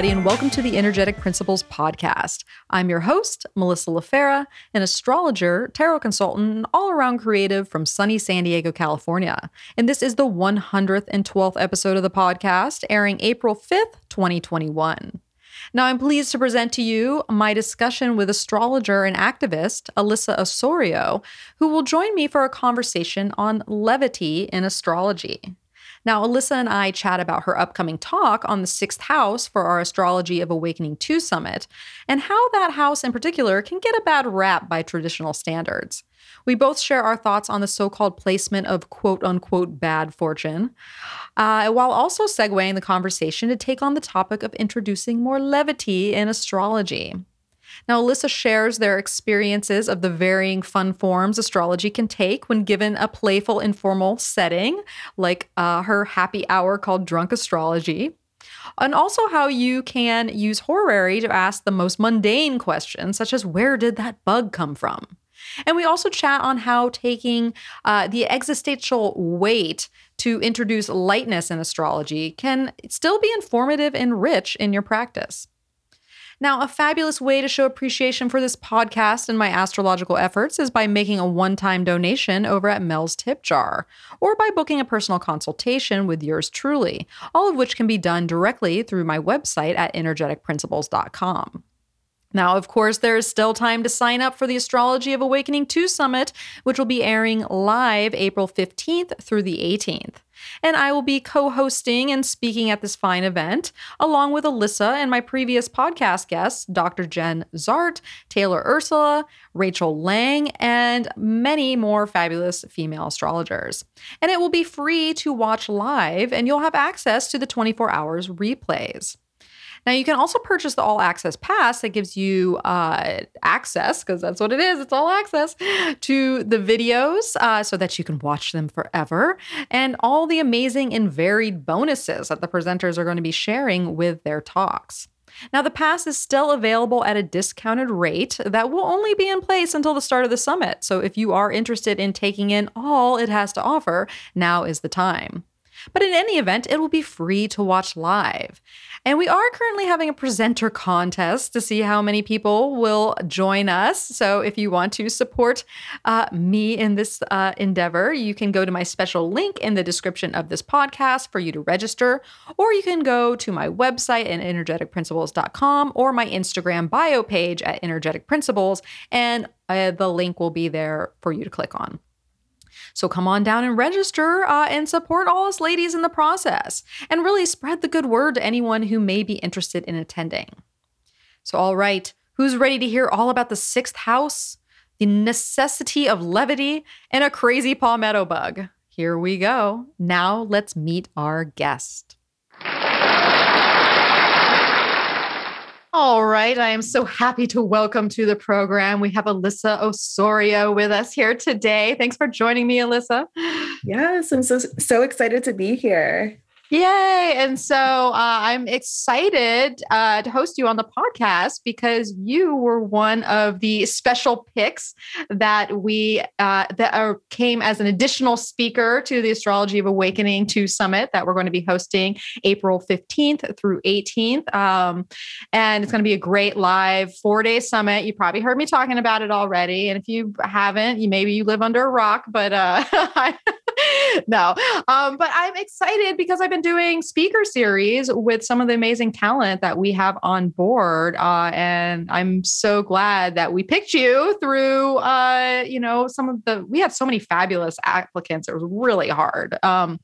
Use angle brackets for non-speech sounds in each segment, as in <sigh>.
everybody, and welcome to the Energetic Principles Podcast. I'm your host, Melissa LaFera, an astrologer, tarot consultant, and all around creative from sunny San Diego, California. And this is the 112th episode of the podcast, airing April 5th, 2021. Now, I'm pleased to present to you my discussion with astrologer and activist Alyssa Osorio, who will join me for a conversation on levity in astrology. Now, Alyssa and I chat about her upcoming talk on the sixth house for our Astrology of Awakening 2 summit and how that house in particular can get a bad rap by traditional standards. We both share our thoughts on the so called placement of quote unquote bad fortune, uh, while also segueing the conversation to take on the topic of introducing more levity in astrology. Now, Alyssa shares their experiences of the varying fun forms astrology can take when given a playful, informal setting, like uh, her happy hour called Drunk Astrology. And also, how you can use horary to ask the most mundane questions, such as where did that bug come from? And we also chat on how taking uh, the existential weight to introduce lightness in astrology can still be informative and rich in your practice. Now, a fabulous way to show appreciation for this podcast and my astrological efforts is by making a one time donation over at Mel's Tip Jar, or by booking a personal consultation with yours truly, all of which can be done directly through my website at energeticprinciples.com. Now, of course, there is still time to sign up for the Astrology of Awakening 2 Summit, which will be airing live April 15th through the 18th. And I will be co hosting and speaking at this fine event, along with Alyssa and my previous podcast guests, Dr. Jen Zahrt, Taylor Ursula, Rachel Lang, and many more fabulous female astrologers. And it will be free to watch live, and you'll have access to the 24 hours replays. Now, you can also purchase the All Access Pass that gives you uh, access, because that's what it is, it's all access, to the videos uh, so that you can watch them forever and all the amazing and varied bonuses that the presenters are going to be sharing with their talks. Now, the pass is still available at a discounted rate that will only be in place until the start of the summit. So, if you are interested in taking in all it has to offer, now is the time. But in any event, it will be free to watch live. And we are currently having a presenter contest to see how many people will join us. So if you want to support uh, me in this uh, endeavor, you can go to my special link in the description of this podcast for you to register, or you can go to my website at energeticprinciples.com or my Instagram bio page at energetic principles, and uh, the link will be there for you to click on. So come on down and register uh, and support all us ladies in the process and really spread the good word to anyone who may be interested in attending. So, all right, who's ready to hear all about the sixth house, the necessity of levity, and a crazy palmetto bug? Here we go. Now let's meet our guest. All right. I am so happy to welcome to the program. We have Alyssa Osorio with us here today. Thanks for joining me, Alyssa. Yes, I'm so so excited to be here. Yay. And so uh, I'm excited uh, to host you on the podcast because you were one of the special picks that we uh, that are, came as an additional speaker to the Astrology of Awakening 2 Summit that we're going to be hosting April 15th through 18th. Um, and it's going to be a great live four day summit. You probably heard me talking about it already. And if you haven't, you maybe you live under a rock, but uh, <laughs> <laughs> no. Um, but I'm excited because I've been doing speaker series with some of the amazing talent that we have on board. Uh, and I'm so glad that we picked you through, uh, you know, some of the, we had so many fabulous applicants. It was really hard. Um,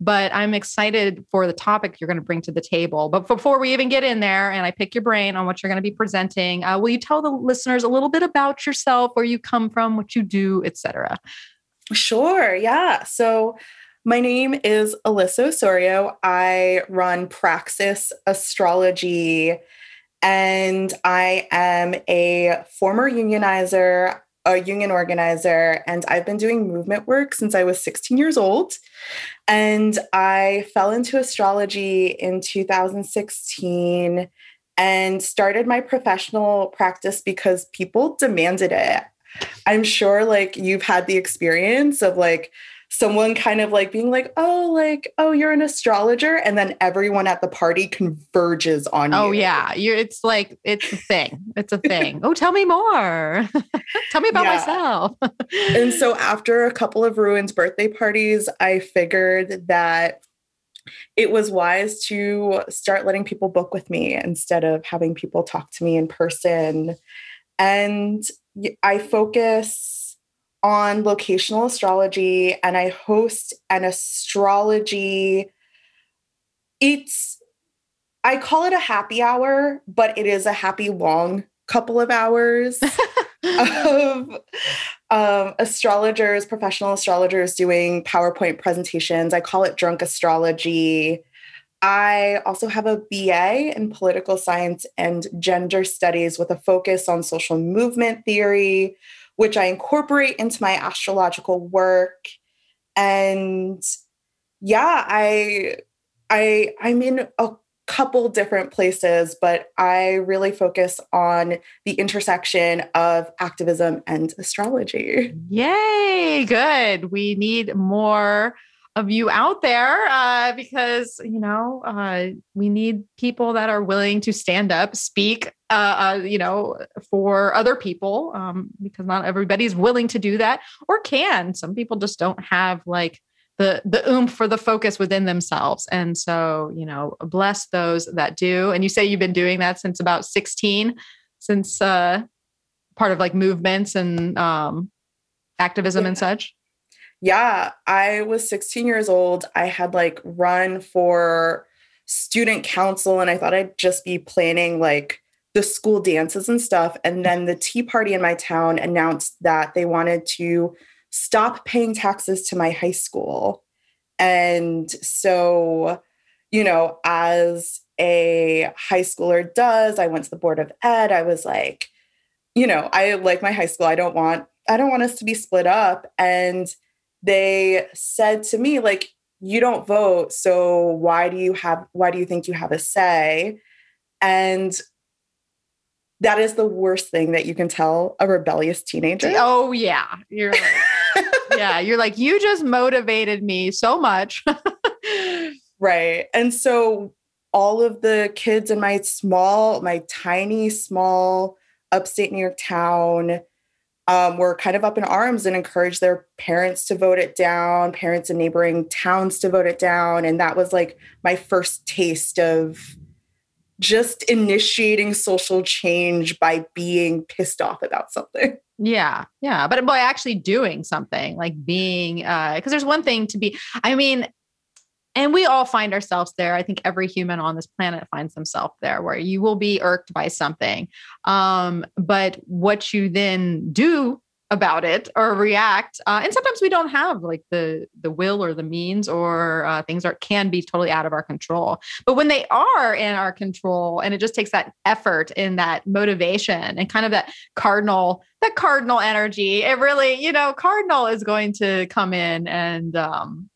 but I'm excited for the topic you're going to bring to the table. But before we even get in there and I pick your brain on what you're going to be presenting, uh, will you tell the listeners a little bit about yourself, where you come from, what you do, etc.? Sure. Yeah. So my name is Alyssa Osorio. I run Praxis Astrology, and I am a former unionizer, a union organizer, and I've been doing movement work since I was 16 years old. And I fell into astrology in 2016 and started my professional practice because people demanded it. I'm sure like you've had the experience of like someone kind of like being like, oh, like, oh, you're an astrologer. And then everyone at the party converges on oh, you. Oh, yeah. You're it's like it's a thing. It's a thing. <laughs> oh, tell me more. <laughs> tell me about Yeah. myself. <laughs> and so after a couple of ruins birthday parties i figured that it was wise to start letting people book with me instead of having people talk to me in person and i focus on locational astrology and i host an astrology it's i call it a happy hour but it is a happy long couple of hours <laughs> of um, astrologers, professional astrologers doing PowerPoint presentations. I call it drunk astrology. I also have a BA in political science and gender studies with a focus on social movement theory, which I incorporate into my astrological work. And yeah, I I I'm in a couple different places, but I really focus on the intersection of activism and astrology. Yay, good. We need more of you out there uh, because, you know, uh, we need people that are willing to stand up, speak, uh, uh, you know, for other people um, because not everybody's willing to do that or can. Some people just don't have like the the oomph for the focus within themselves. And so, you know, bless those that do. And you say you've been doing that since about 16, since uh part of like movements and um activism and such. Yeah, I was 16 years old. I had like run for student council and I thought I'd just be planning like the school dances and stuff. And then the Tea Party in my town announced that they wanted to stop paying taxes to my high school. And so, you know, as a high schooler does, I went to the board of ed. I was like, you know, I like my high school. I don't want I don't want us to be split up and they said to me like you don't vote so why do you have why do you think you have a say and that is the worst thing that you can tell a rebellious teenager Oh yeah. You're like, <laughs> yeah, you're like, you just motivated me so much. <laughs> right and so all of the kids in my small my tiny small upstate new york town um, were kind of up in arms and encouraged their parents to vote it down, parents in neighboring towns to vote it down. And that was like my first taste of just initiating social change by being pissed off about something. <laughs> Yeah, yeah, but by actually doing something like being, uh, because there's one thing to be. I mean, and we all find ourselves there. I think every human on this planet finds themselves there, where you will be irked by something, um, but what you then do about it or react, uh, and sometimes we don't have like the the will or the means, or uh, things are can be totally out of our control. But when they are in our control, and it just takes that effort and that motivation and kind of that cardinal that cardinal energy it really you know cardinal is going to come in and um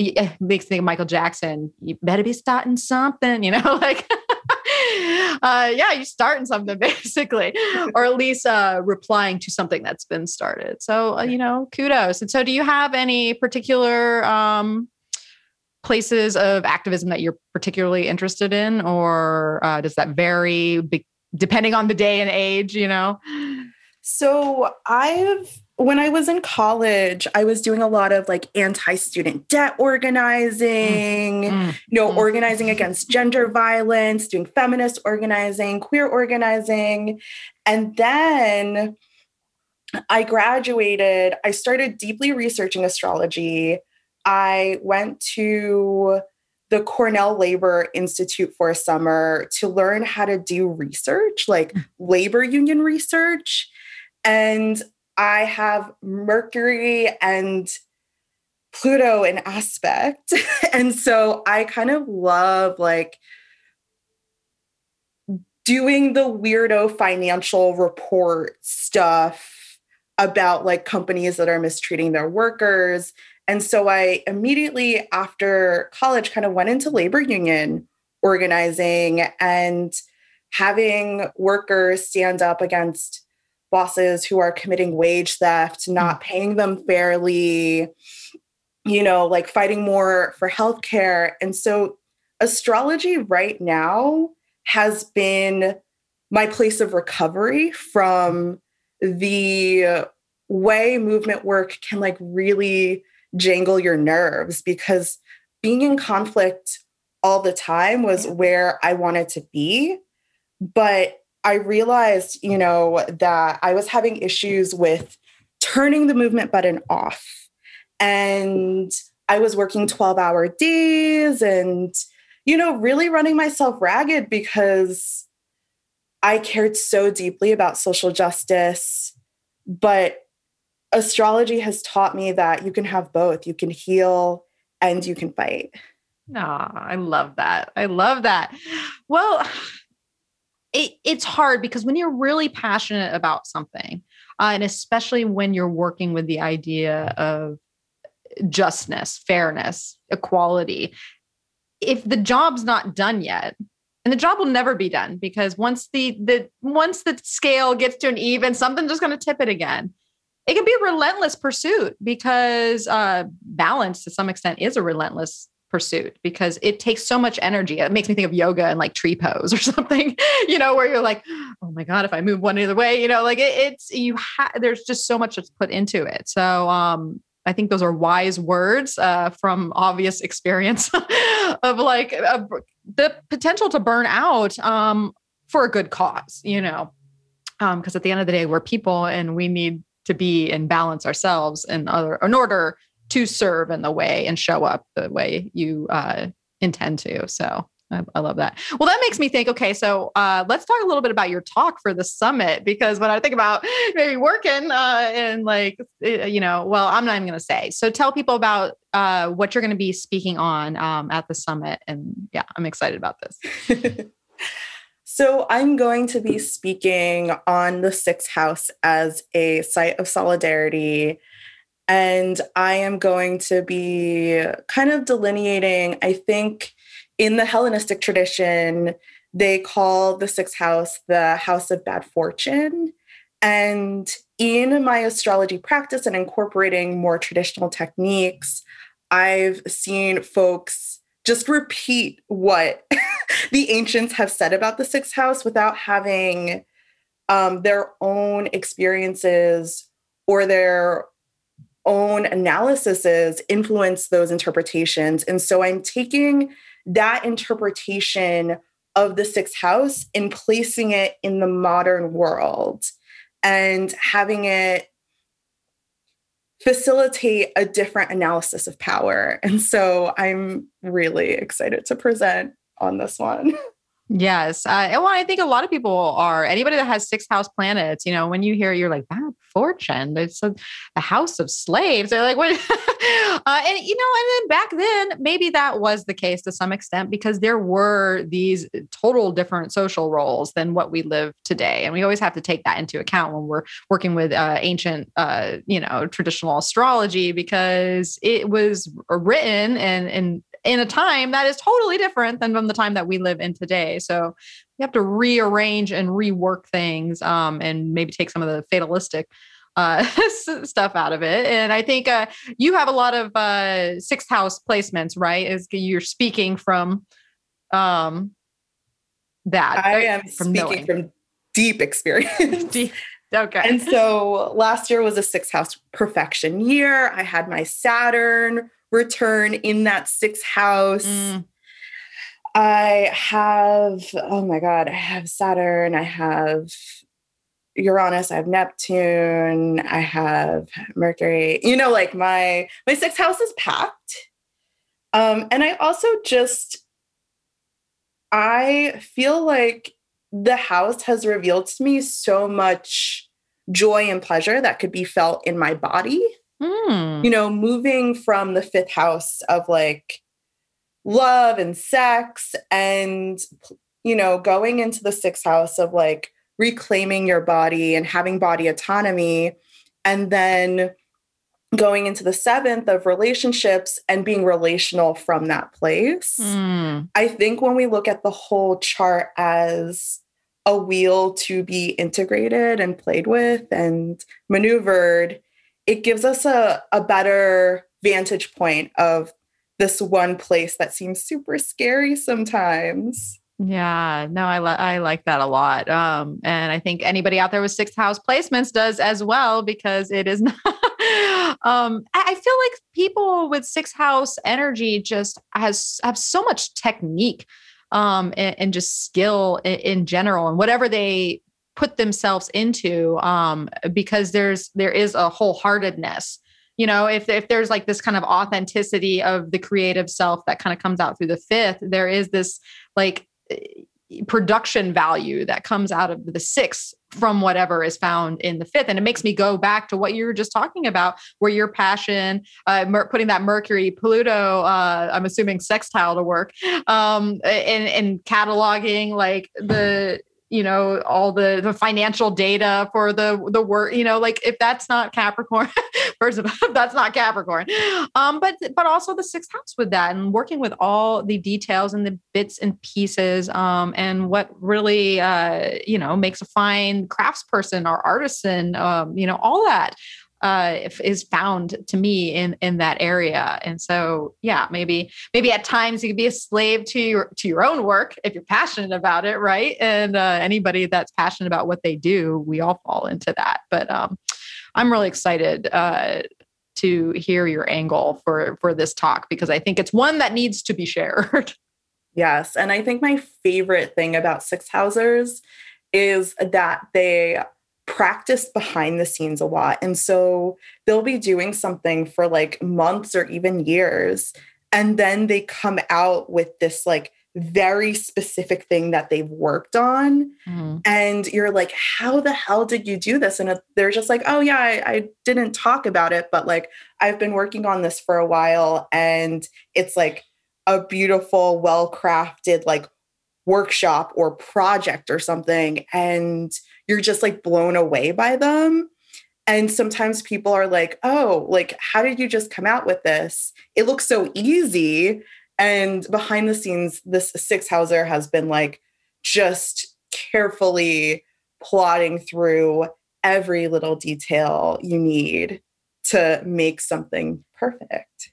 it it makes me think of michael jackson. You better be starting something you know <laughs> like <laughs> uh yeah you're starting something <laughs> basically. Or at least uh replying to something that's been started. So uh, you know kudos. And so do you have any particular um places of activism that you're particularly interested in? Or uh, does that vary be- depending on the day and age you know? So I've when I was in college, I was doing a lot of like anti-student debt organizing, Mm. you know, Mm. organizing against gender violence, doing feminist organizing, queer organizing. And then I graduated, I started deeply researching astrology. I went to the Cornell Labor Institute for a summer to learn how to do research, like labor union research. And I have Mercury and Pluto in aspect. <laughs> and so I kind of love like doing the weirdo financial report stuff about like companies that are mistreating their workers. And so I immediately after college kind of went into labor union organizing and having workers stand up against bosses who are committing wage theft, mm. not paying them fairly, you know, like fighting more for healthcare. And so astrology right now has been my place of recovery from the way movement work can like really jangle your nerves because being in conflict all the time was where I wanted to be. But I realized, you know, that I was having issues with turning the movement button off. And I was working 12 hour days and, you know, really running myself ragged because I cared so deeply about social justice. But astrology has taught me that you can have both. You can heal and you can fight. Ah, I love that. I love that. Well, it, it's hard because when you're really passionate about something, uh, and especially when you're working with the idea of justness, fairness, equality, if the job's not done yet, and the job will never be done because once the the once the scale gets to an even, something's just going to tip it again. It can be a relentless pursuit because uh, balance, to some extent, is a relentless pursuit because it takes so much energy. It makes me think of yoga and like tree pose <laughs> or something, you know, where you're like, oh my God, if I move one other way, you know, like it, it's you have there's just so much that's put into it. So um I think those are wise words uh, from obvious <laughs> experience of like uh, the potential to burn out um, for a good cause, you know, because um, at the end of the day, we're people and we need to be in balance ourselves in other in order to serve in the way and show up the way you uh, intend to. So I, I, love that. Well, that makes me think. Okay, so uh, let's talk a little bit about your talk for the summit because when I think about maybe working uh, and like eh, you know, well, I'm not even going to say. So tell people about uh, what you're going to be speaking on um, at the summit, and yeah, I'm excited about this. <laughs> So, I'm going to be speaking on the sixth house as a site of solidarity and I am going to be kind of delineating, I think, in the Hellenistic tradition, they call the sixth house the house of bad fortune. And in my astrology practice and incorporating more traditional techniques, I've seen folks just repeat what <laughs> the ancients have said about the sixth house without having um, their own experiences or their own analyses influence those interpretations. And so I'm taking that interpretation of the sixth house and placing it in the modern world and having it facilitate a different analysis of power. And so I'm really excited to present on this one. <laughs> Yes. Uh, well, I think a lot of people are. Anybody that has six house planets, you know, when you hear, you're like, bad fortune. It's a, a house of slaves. They're like, what? <laughs> uh, and, you know, and then back then, maybe that was the case to some extent because there were these total different social roles than what we live today. And we always have to take that into account when we're working with uh, ancient, uh, you know, traditional astrology because it was written and, and in a time that is totally different than from the time that we live in today. So we have to rearrange and rework things um, and maybe take some of the fatalistic uh, <laughs> stuff out of it. And I think uh, you have a lot of uh, sixth house placements, right? Is you're speaking from um, that. I am from speaking knowing. from deep experience. <laughs> deep. Okay. And so last year was a sixth house perfection year. I had my Saturn return in that sixth house. Mm. I have, oh my God, I have Saturn, I have Uranus, I have Neptune, I have Mercury. You know, like my my sixth house is packed. Um, and I also just I feel like the house has revealed to me so much joy and pleasure that could be felt in my body. Mm. You know, moving from the fifth house of like love and sex and, you know, going into the sixth house of like reclaiming your body and having body autonomy. And then going into the seventh of relationships and being relational from that place. Mm. I think when we look at the whole chart as a wheel to be integrated and played with and maneuvered, it gives us a, a better vantage point of this one place that seems super scary sometimes. Yeah, no, I, li- I like that a lot. Um, and I think anybody out there with sixth house placements does as well because it is <laughs> not. um, I feel like people with sixth house energy just has have so much technique um, and, and just skill in, in, general, and whatever they put themselves into, um, because there's there is a wholeheartedness. You know if, if there's like this kind of authenticity of the creative self that kind of comes out through the fifth there is this like production value that comes out of the six from whatever is found in the fifth. And it makes me go back to what you were just talking about where your passion uh, mer- putting that mercury pluto uh, i'm assuming sextile to work um and and cataloging like the you know all the the financial data for the the work you know like if that's not capricorn <laughs> first of all <laughs> that's not capricorn. Um but but also the sixth house with that and working with all the details and the bits and pieces um and what really uh you know makes a fine craftsperson or artisan um you know all that uh, is found to me in in that area. And so, yeah, maybe maybe at times you could be a slave to your to your own work if you're passionate about it, right? And uh, anybody that's passionate about what they do, we all fall into that. But um, I'm really excited. Uh, to hear your angle for for this talk because I think it's one that needs to be shared. <laughs> Yes, and I think my favorite thing about six housers is that they practice behind the scenes a lot. And so they'll be doing something for like months or even years. And then they come out with this like very specific thing that they've worked on. Mm-hmm. And you're like, how the hell did you do this? And they're just like, oh, yeah, I, I didn't talk about it, but like I've been working on this for a while. And it's like a beautiful, well crafted, like workshop or project or something. And you're just like blown away by them. And sometimes people are like, oh, like, how did you just come out with this? It looks so easy. And behind the scenes, this six houser has been like just carefully plotting through every little detail you need to make something perfect.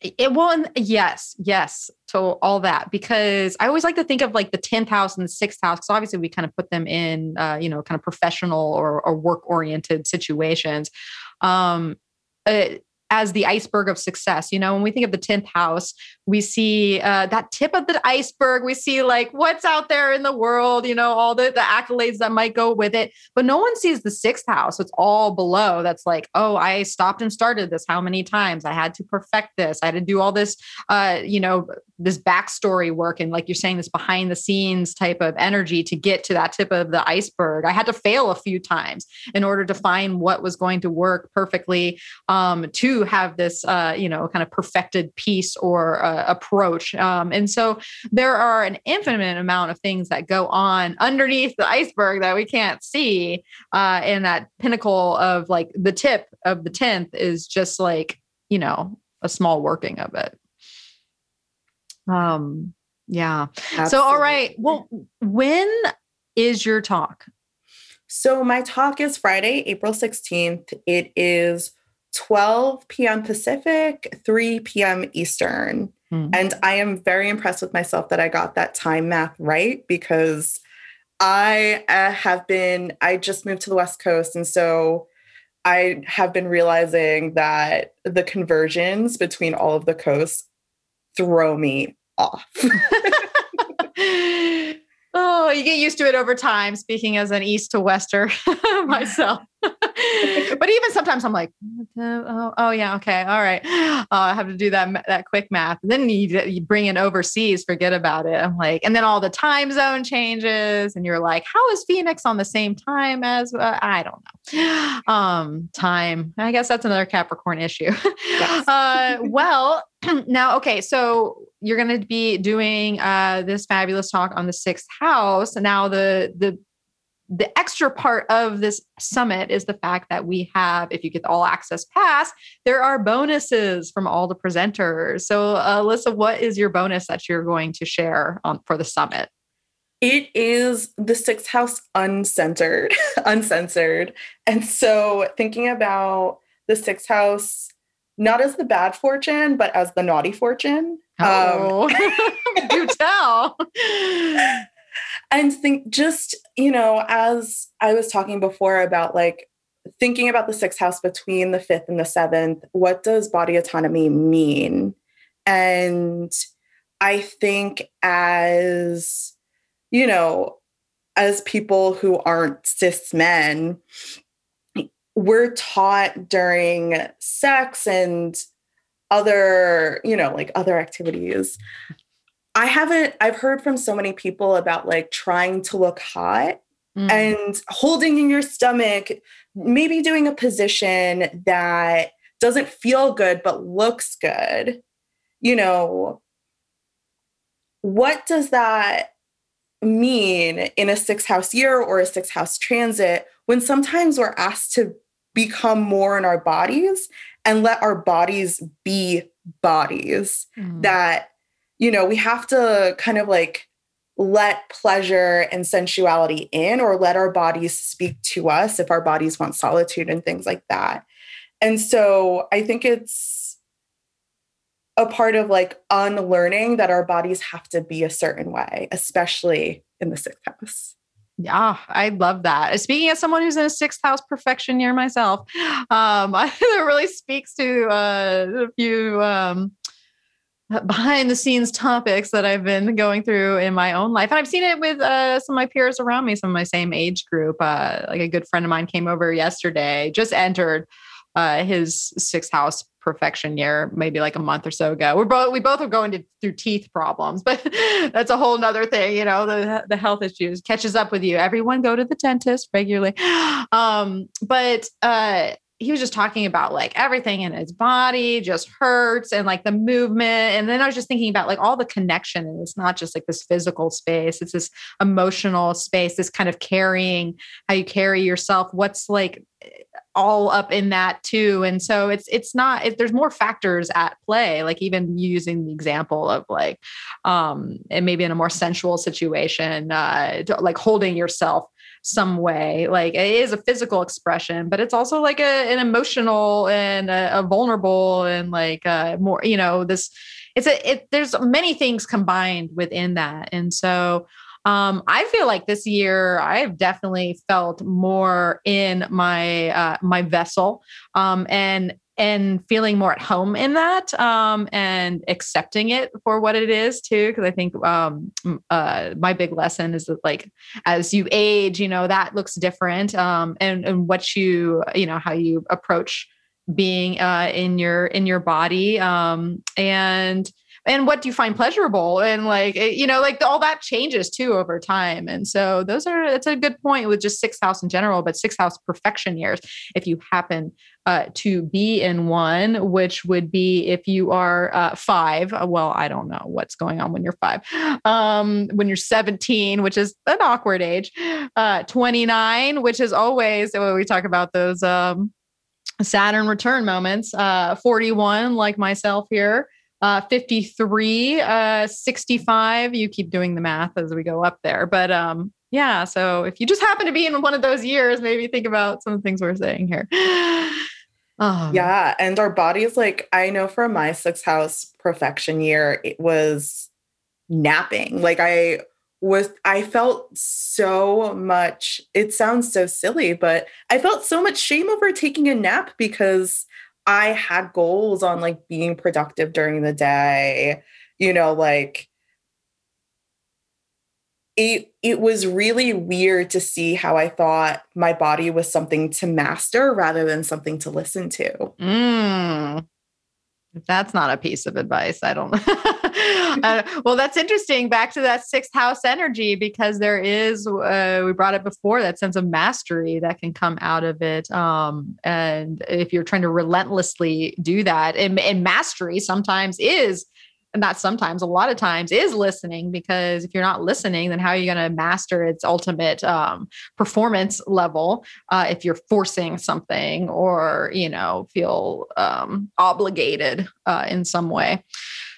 It will, yes, yes, to all that because I always like to think of like the tenth house and the sixth house because obviously we kind of put them in, uh, you know, kind of professional or, or work oriented situations. Um, uh, as the iceberg of success. You know, when we think of the 10th house, we see uh, that tip of the iceberg. We see like what's out there in the world, you know, all the, the accolades that might go with it. But no one sees the sixth house. It's all below. That's like, oh, I stopped and started this how many times? I had to perfect this. I had to do all this, uh, you know, this backstory work and like you're saying, this behind the scenes type of energy to get to that tip of the iceberg. I had to fail a few times in order to find what was going to work perfectly um, to have this, uh, you know, kind of perfected piece or uh, approach. Um, and so there are an infinite amount of things that go on underneath the iceberg that we can't see. Uh, and that pinnacle of like the tip of the 10th is just like, you know, a small working of it. Um, yeah. Absolutely. So, all right. Well, when is your talk? So, my talk is Friday, April 16th. It is 12 p.m. Pacific, 3 p.m. Eastern. Mm. And I am very impressed with myself that I got that time math right because I uh, have been, I just moved to the West Coast. And so I have been realizing that the conversions between all of the coasts throw me off. <laughs> oh, you get used to it over time, speaking as an East to Wester <laughs> myself. <laughs> but even sometimes I'm like, oh, oh, yeah, okay, all right. Uh, I have to do that that quick math. And then you, you bring in overseas, forget about it. I'm like, and then all the time zone changes, and you're like, how is Phoenix on the same time as? Uh, I don't know. Um, time. I guess that's another Capricorn issue. Yes. <laughs> uh, well, <clears throat> now, okay, so you're going to be doing uh, this fabulous talk on the sixth house. Now, the the the extra part of this summit is the fact that we have, if you get the all access pass, there are bonuses from all the presenters. So, uh, Alyssa, what is your bonus that you're going to share for the summit? It is the sixth house uncensored, <laughs> uncensored. And so, thinking about the sixth house not as the bad fortune, but as the naughty fortune. Oh, um, <laughs> do tell. and think just, you know, as I was talking before about like thinking about the sixth house between the fifth and the seventh, what does body autonomy mean? And I think as, you know, as people who aren't cis men, we're taught during sex and other, you know, like other activities. I haven't, I've heard from so many people about like trying to look hot mm. and holding in your stomach, maybe doing a position that doesn't feel good but looks good. You know, what does that mean in a six house year or a six house transit when sometimes we're asked to become more in our bodies and let our bodies be bodies mm. that you know we have to kind of like let pleasure and sensuality in or let our bodies speak to us if our bodies want solitude and things like that and so i think it's a part of like unlearning that our bodies have to be a certain way especially in the sixth house yeah, I love that. Speaking as someone who's in a sixth house perfection year myself, um, <laughs> it really speaks to uh, a few um, behind the scenes topics that I've been going through in my own life. And I've seen it with uh, some of my peers around me, some of my same age group. Uh, like a good friend of mine came over yesterday, just entered uh, his sixth house perfection year, maybe like a month or so ago. We're both we both are going to, through teeth problems, <laughs> but that's a whole nother thing. You know, the the health issues catches up with you. Everyone go to the dentist regularly. <gasps> Um, but uh, he was just talking about like everything in his body just hurts and like the movement. And then I was just thinking about like all the connection. And it's not just like this physical space, it's this emotional space, this kind of carrying how you carry yourself. What's like all up in that too and so it's it's not it, there's more factors at play like even using the example of like um and maybe in a more sensual situation uh like holding yourself some way. Like it is a physical expression but it's also like a, an emotional and a, a vulnerable and like uh more you know this it's a it there's many things combined within that. And so um, I feel like this year I've definitely felt more in my uh, my vessel. Um, and and feeling more at home in that um, and accepting it for what it is too because i think um, uh, my big lesson is that like as you age you know that looks different um, and and what you you know how you approach being uh, in your in your body um, and and what do you find pleasurable? And like eh, you know like all that changes too over time. And so those are it's a good point with just sixth house in general but sixth house perfection years. If you happen uh, to be in one which would be if you are uh, five uh, well i don't know what's going on when you're five. Um, when you're 17 which is an awkward age uh, 29 which is always when we talk about those um, Saturn return moments. Uh, 41, like myself here, uh, 53, uh, 65. You keep doing the math as we go up there. But um, yeah, so if you just happen to be in one of those years, maybe think about some of the things we're saying here. <sighs> Um, yeah. And our bodies, like, I know for my sixth house perfection year, it was napping. Like, I was, I felt so much, it sounds so silly, but I felt so much shame over taking a nap because I had goals on like being productive during the day, you know, like it it was really weird to see how I thought my body was something to master rather than something to listen to. Mm. That's not a piece of advice, I don't know. <laughs> uh, well, that's interesting. Back to that sixth house energy, because there is, uh, we brought it before, that sense of mastery that can come out of it. Um, and if you're trying to relentlessly do that, and, and mastery sometimes is not sometimes, a lot of times is listening because if you're not listening, then how are you going to master its ultimate um, performance level uh, if you're forcing something or, you know, feel um, obligated uh, in some way?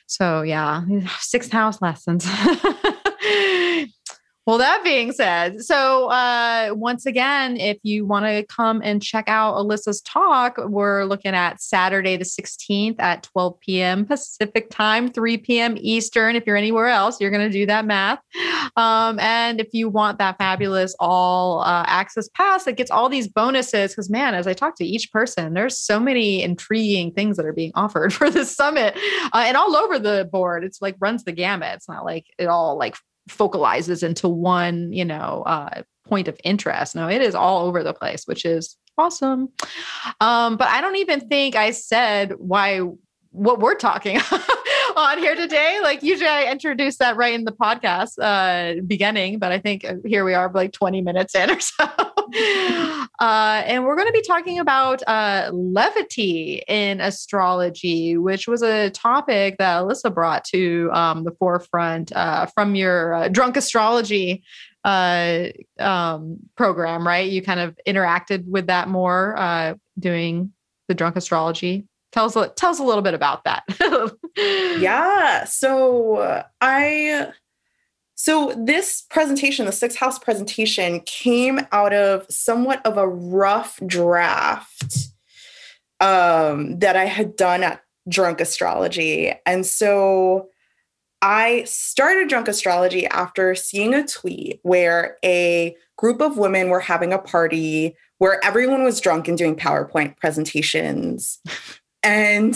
So, yeah, <sighs> sixth house lessons. <laughs> Well, that being said, so uh, once again, if you want to come and check out Alyssa's talk, we're looking at Saturday the 16th at 12 p.m. Pacific time, 3 p.m. Eastern. If you're anywhere else, you're going to do that math. Um, and if you want that fabulous all uh, access pass that gets all these bonuses, because man, as I talk to each person, there's so many intriguing things that are being offered <laughs> for this summit uh, and all over the board. It's like runs the gamut. It's not like it all like focalizes into one, you know, uh, point of interest. No, it is all over the place, which is awesome. Um, but I don't even think I said why what we're talking <laughs> on here today. Like usually I introduce that right in the podcast uh, beginning, but I think uh, here we are like 20 minutes in or so. Uh, and we're going to be talking about uh, levity in astrology, which was a topic that Alyssa brought to um, the forefront uh, from your uh, drunk astrology uh, um, program, right? You kind of interacted with that more uh, doing the drunk astrology tell us tell us a little bit about that <laughs> yeah so i so this presentation the sixth house presentation came out of somewhat of a rough draft um, that i had done at drunk astrology. And so i started drunk astrology after seeing a tweet where a group of women were having a party where everyone was drunk and doing powerpoint presentations. And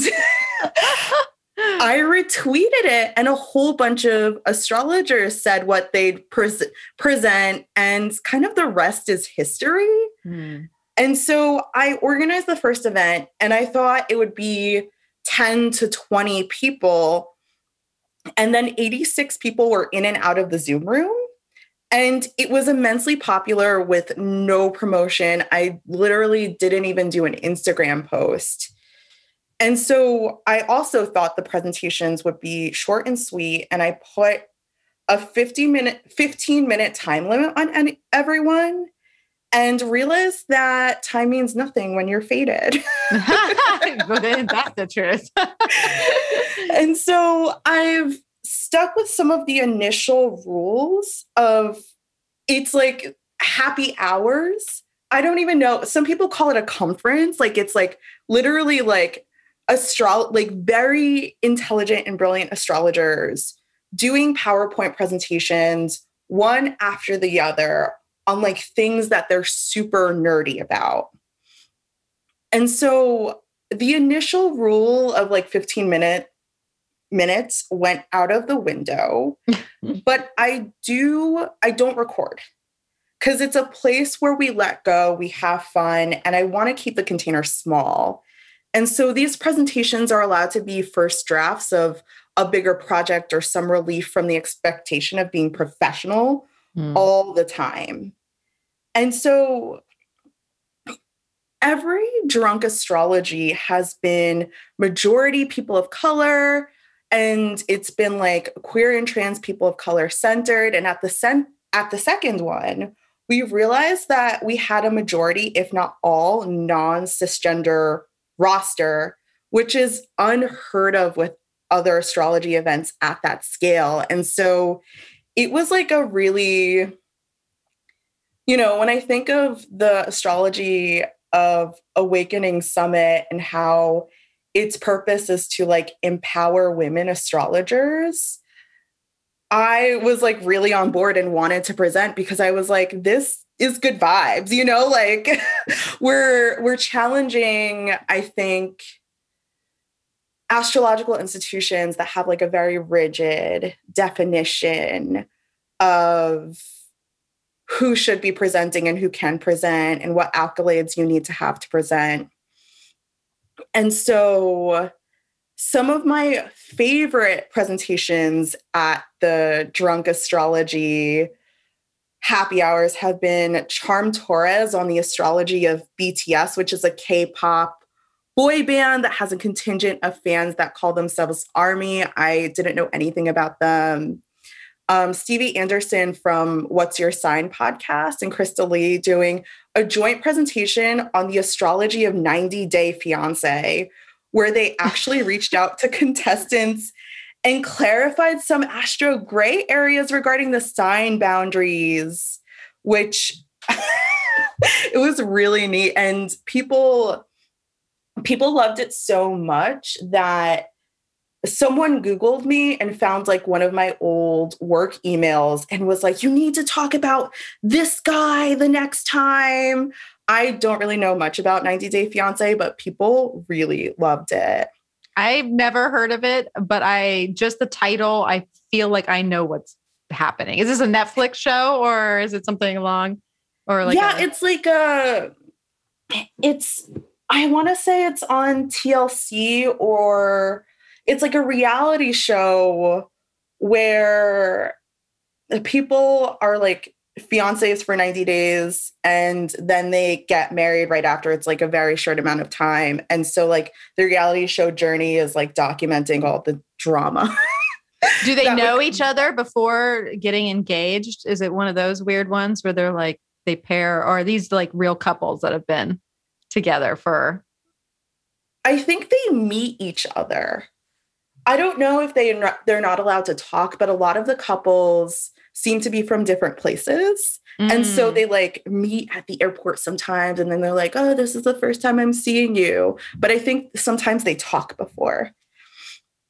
<laughs> I retweeted it, and a whole bunch of astrologers said what they'd pres- present, and kind of the rest is history. Mm. And so I organized the first event, and I thought it would be 10 to 20 people. And then 86 people were in and out of the Zoom room. And it was immensely popular with no promotion. I literally didn't even do an Instagram post. And so I also thought the presentations would be short and sweet. And I put a 50 minute, 15 minute time limit on any, everyone and realized that time means nothing when you're faded. <laughs> but then that's the truth. <laughs> and so I've stuck with some of the initial rules of it's like happy hours. I don't even know. Some people call it a conference. Like it's like literally like astro like very intelligent and brilliant astrologers doing PowerPoint presentations one after the other on like things that they're super nerdy about. And so the initial rule of like 15 minute minutes went out of the window, <laughs> but I do I don't record cuz it's a place where we let go, we have fun, and I want to keep the container small. And so these presentations are allowed to be first drafts of a bigger project or some relief from the expectation of being professional mm. all the time. And so every drunk astrology has been majority people of color and it's been like queer and trans people of color centered and at the cent- at the second one we realized that we had a majority if not all non cisgender roster, which is unheard of with other astrology events at that scale. And so it was like a really, you know, when I think of the astrology of Awakening Summit and how its purpose is to like empower women astrologers. I was like really on board and wanted to present because I was like, this is good vibes you know like <laughs> we're we're challenging i think astrological institutions that have like a very rigid definition of who should be presenting and who can present and what accolades you need to have to present. And so some of my favorite presentations at the drunk astrology happy hours have been Charm Torres on the astrology of BTS, which is a K pop boy band that has a contingent of fans that call themselves Army. I didn't know anything about them. Um, Stevie Anderson from What's Your Sign podcast and Crystal Lee doing a joint presentation on the astrology of 90 Day Fiance, where they actually reached out to <laughs> contestants and clarified some astro gray areas regarding the sign boundaries, which <laughs> it was really neat. And people people loved it so much that someone googled me and found like one of my old work emails and was like you need to talk about this guy the next time i don't really know much about 90 day fiance but people really loved it i've never heard of it but i just the title i feel like i know what's happening. Is this a netflix show or is it something along or like yeah a- it's like a it's i want to say it's on tlc or it's like a reality show where people are like fiancés for 90 days and then they get married right after. It's like a very short amount of time. And so like the reality show journey is like documenting all the drama. <laughs> Do they know would- each other before getting engaged? Is it one of those weird ones where they're like they pair? Or are these like real couples that have been together for i think they meet each other. I don't know if they they're not allowed to talk but a lot of the couples seem to be from different places and so Mm. they like meet at the airport sometimes and then they're like oh this is the first time i'm seeing you but i think sometimes they talk before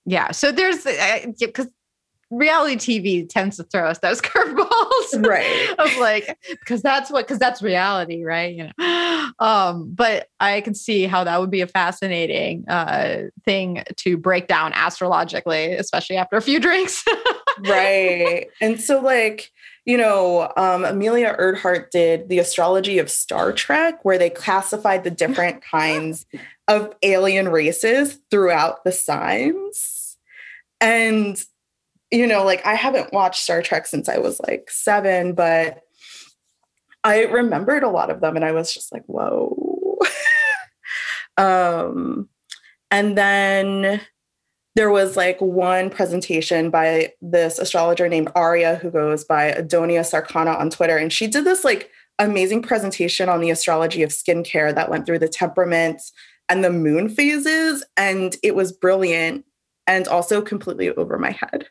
Yeah. So there's because reality TV tends to throw us those <laughs> curveballs. Right. of like, because that's what, because that's reality, right? You know. Um, but I can see how that would be a fascinating uh thing to break down astrologically, especially after a few drinks. <laughs> right and so like you know um, amelia earhart did the astrology of star trek where they classified the different <laughs> kinds of alien races throughout the signs and you know like i haven't watched star trek since i was like seven but i remembered a lot of them and i was just like whoa <laughs> um and then there was like one presentation by this astrologer named Aria, who goes by Adonia Sarkana on Twitter. And she did this like amazing presentation on the astrology of skincare that went through the temperaments and the moon phases. And it was brilliant and also completely over my head.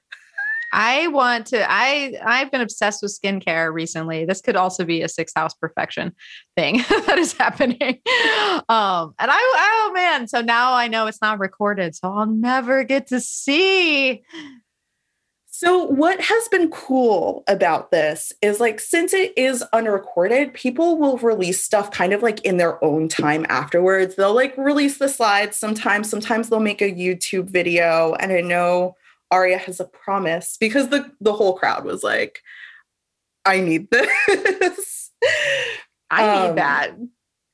I want to. I I've been obsessed with skincare recently. This could also be a sixth house perfection thing <laughs> that is happening. <laughs> Um, and I oh man, so now I know it's not recorded, so I'll never get to see. So, what has been cool about this is like, since it is unrecorded, people will release stuff kind of like in their own time afterwards. They'll like release the slides sometimes, sometimes they'll make a YouTube video. And I know Aria has a promise because the, the whole crowd was like, I need this. I need Um, that.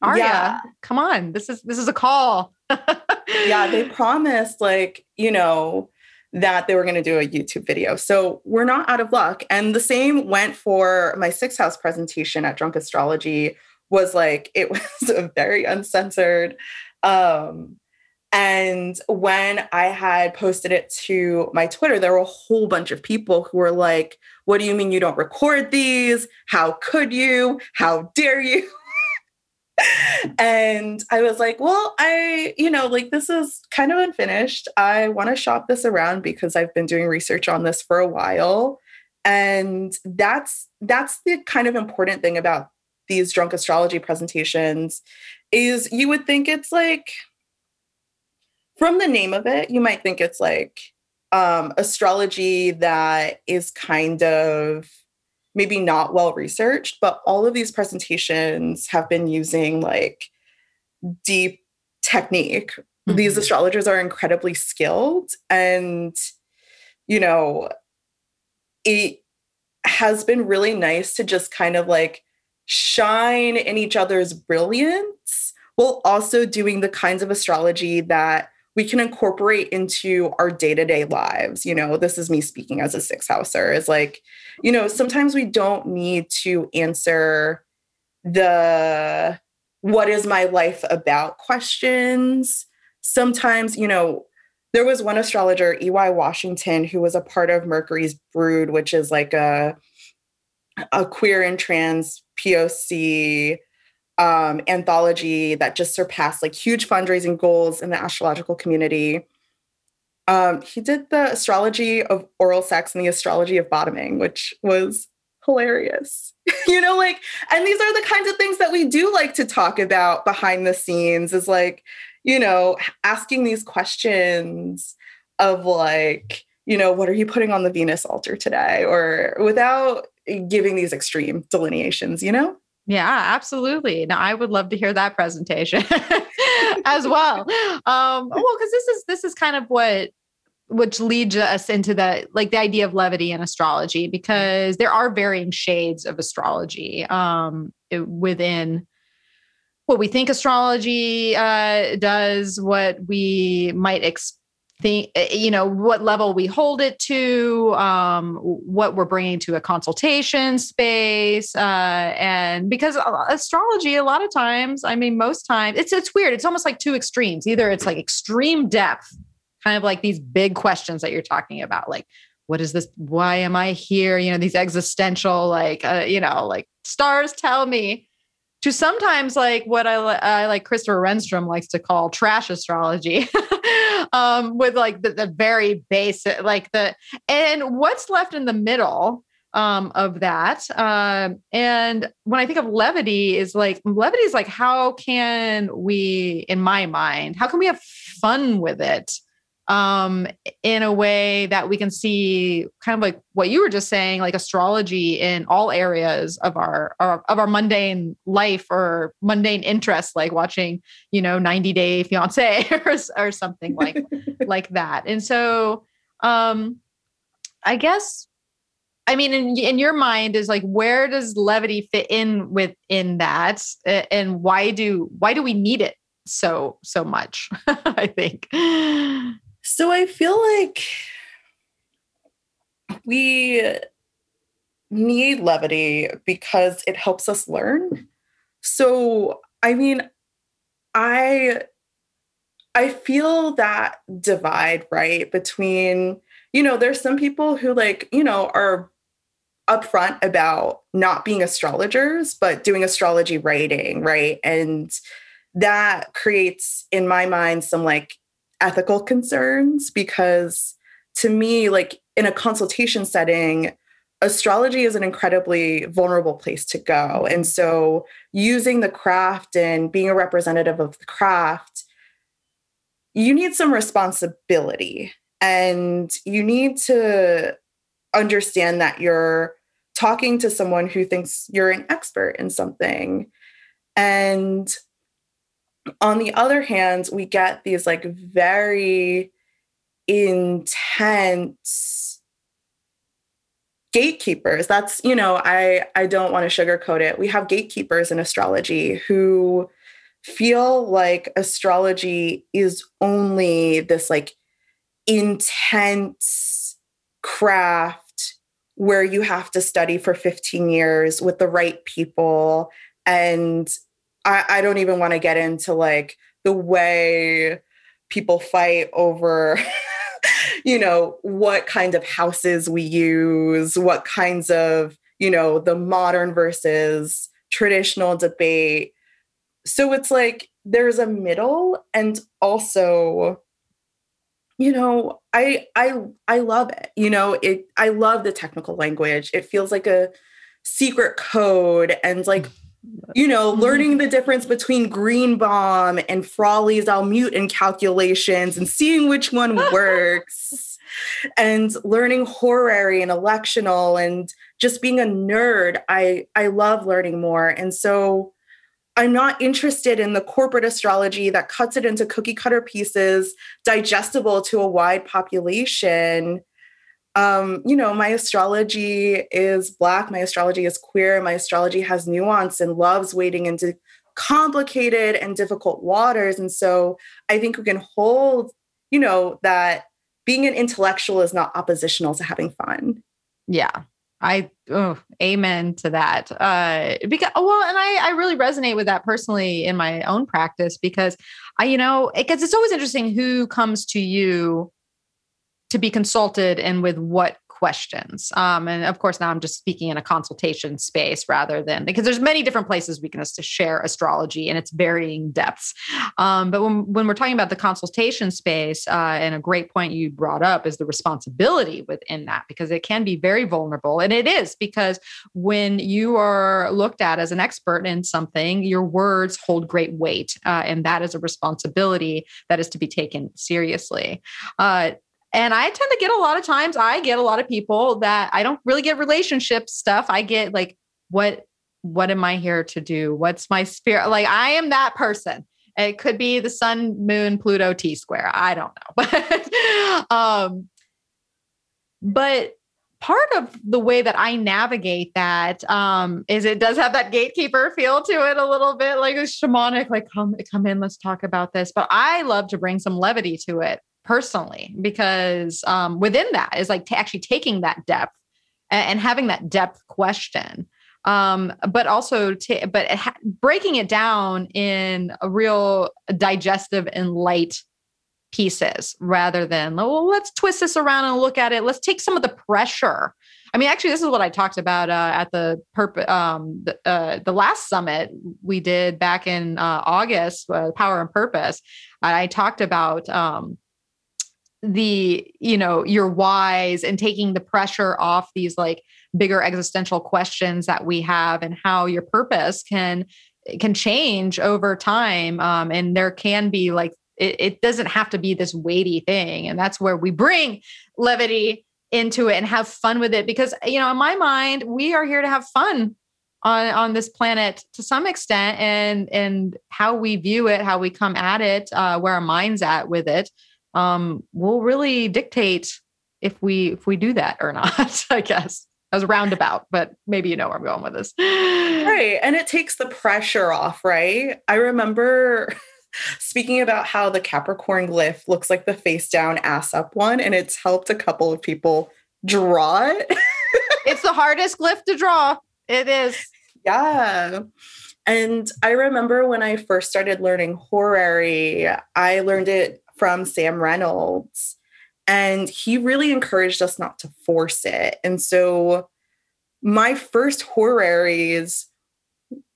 Arya, yeah. come on. This is this is a call. <laughs> yeah, they promised like, you know, that they were going to do a YouTube video. So we're not out of luck. And the same went for my sixth house presentation at Drunk Astrology was like it <laughs> was a very uncensored um and when I had posted it to my Twitter, there were a whole bunch of people who were like, What do you mean you don't record these? How could you? How dare you? <laughs> and I was like, well, I, you know, like this is kind of unfinished. I want to shop this around because I've been doing research on this for a while. And that's that's the kind of important thing about these drunk astrology presentations is you would think it's like from the name of it, you might think it's like um astrology that is kind of maybe not well researched, but all of these presentations have been using like deep technique. These Mhm. astrologers are incredibly skilled and you know it has been really nice to just kind of like shine in each other's brilliance while also doing the kinds of astrology that we can incorporate into our day-to-day lives you know this is me speaking as a six houser is like you know sometimes we don't need to answer the what is my life about? questions. Sometimes you know there was one astrologer ey washington who was a part of mercury's brood which is like a a queer and trans poc um, anthology that just surpassed like huge fundraising goals in the astrological community. Um, he did the astrology of oral sex and the astrology of bottoming, which was hilarious. <laughs> you know, like, and these are the kinds of things that we do like to talk about behind the scenes is like, you know, asking these questions of like, you know, what are you putting on the Venus altar today? Or without giving these extreme delineations, you know? Yeah, absolutely. Now I would love to hear that presentation <laughs> as well. Um, well, because this is this is kind of what which leads us into the like the idea of levity in astrology because there are varying shades of astrology um, within what we think astrology uh, does, what we might expect think eh, you know what level we hold it to um, what we're bringing to a consultation space uh, and because astrology a lot of times i mean most times it's it's weird. It's almost like two extremes. Either it's like extreme depth kind of like these big questions that you're talking about like what is this why am i here? You know these existential like uh, you know like stars tell me to sometimes like what I, I like Christopher Renstrom likes to call trash astrology, <laughs> um, with like the, the very basic, like the, and what's left in the middle um, of that. Um, and when I think of levity, is like levity is like how can we, in my mind, how can we have fun with it? Um, in a way that we can see kind of like what you were just saying, like astrology in all areas of our, our of our mundane life or mundane interests, like watching, you know, 90 Day Fiance <laughs> or, or something like <laughs> like that. And so um I guess I mean, in, in your mind is like, where does levity fit in within that, and why do why do we need it so so much? <laughs> I think. So I feel like we need levity because it helps us learn. So, I mean, I I feel that divide, right, between, you know, there's some people who like, you know, are upfront about not being astrologers, but doing astrology writing, right? And that creates, in my mind, some like ethical concerns because to me, like in a consultation setting, astrology is an incredibly vulnerable place to go. And so using the craft and being a representative of the craft, you need some responsibility and you need to understand that you're talking to someone who thinks you're an expert in something. And on the other hand, we get these like very intense gatekeepers. That's, you know, I I don't want to sugarcoat it. We have gatekeepers in astrology who feel like astrology is only this like intense craft where you have to study for 15 years with the right people and I, I don't even want to get into like the way people fight over <laughs> you know what kind of houses we use what kinds of you know the modern versus traditional debate. So it's like there's a middle and also you know i i i love it you know it i love the technical language. It feels like a secret code and like you know, mm-hmm. learning the difference between Greenbaum and Frawley's Almuten calculations and seeing which one <laughs> works, and learning horary and electional and just being a nerd. I I love learning more, and so I'm not interested in the corporate astrology that cuts it into cookie cutter pieces, digestible to a wide population um, you know, my astrology is Black, my astrology is queer, my astrology has nuance and loves wading into complicated and difficult waters. And so I think we can hold, you know, that being an intellectual is not oppositional to having fun. Yeah. I oh, amen to that. Uh because well, and I I really resonate with that personally in my own practice because I, you know, because it's always interesting who comes to you to be consulted and with what questions. Um, and of course, now I'm just speaking in a consultation space rather than because there's many different places we can share astrology and its varying depths. Um, but when, when we're talking about the consultation space, uh, and a great point you brought up is the responsibility within that because it can be very vulnerable. And it is because when you are looked at as an expert in something, your words hold great weight. Uh, and that is a responsibility that is to be taken seriously. Uh, and I tend to get a lot of times, I get a lot of people that I don't really get relationship stuff. I get like, what, what am I here to do? What's my spirit? Like, I am that person. It could be the sun, moon, Pluto, T square. I don't know. <laughs> But, um, but part of the way that I navigate that um, is it does have that gatekeeper feel to it a little bit, like a shamanic, like come come in, let's talk about this. But I love to bring some levity to it personally because um, within that is like t- actually taking that depth and, and, having that depth question. Um, but also, t- but it ha- breaking it down in a real digestive and light pieces rather than well let's twist this around and look at it. Let's take some of the pressure. I mean actually this is what i talked about uh, at the purpose um, the, uh, the last summit we did back in uh, august uh, power and purpose. I talked about um, the you know your whys and taking the pressure off these like bigger existential questions that we have and how your purpose can can change over time um, and there can be like it, it doesn't have to be this weighty thing. And that's where we bring levity into it and have fun with it. Because, you know, in my mind, we are here to have fun on on this planet to some extent and and how we view it how we come at it uh where our minds at with it um will really dictate if we if we do that or <laughs> not i guess as a roundabout but maybe you know where i'm going with this right and it takes the pressure off right i remember <laughs> speaking about how the Capricorn glyph looks like the face down, ass up one, and it's helped a couple of people draw it. <laughs> it's the hardest glyph to draw. It is. Yeah. And I remember when I first started learning horary, I learned it from Sam Reynolds. And he really encouraged us not to force it. And so my first horaries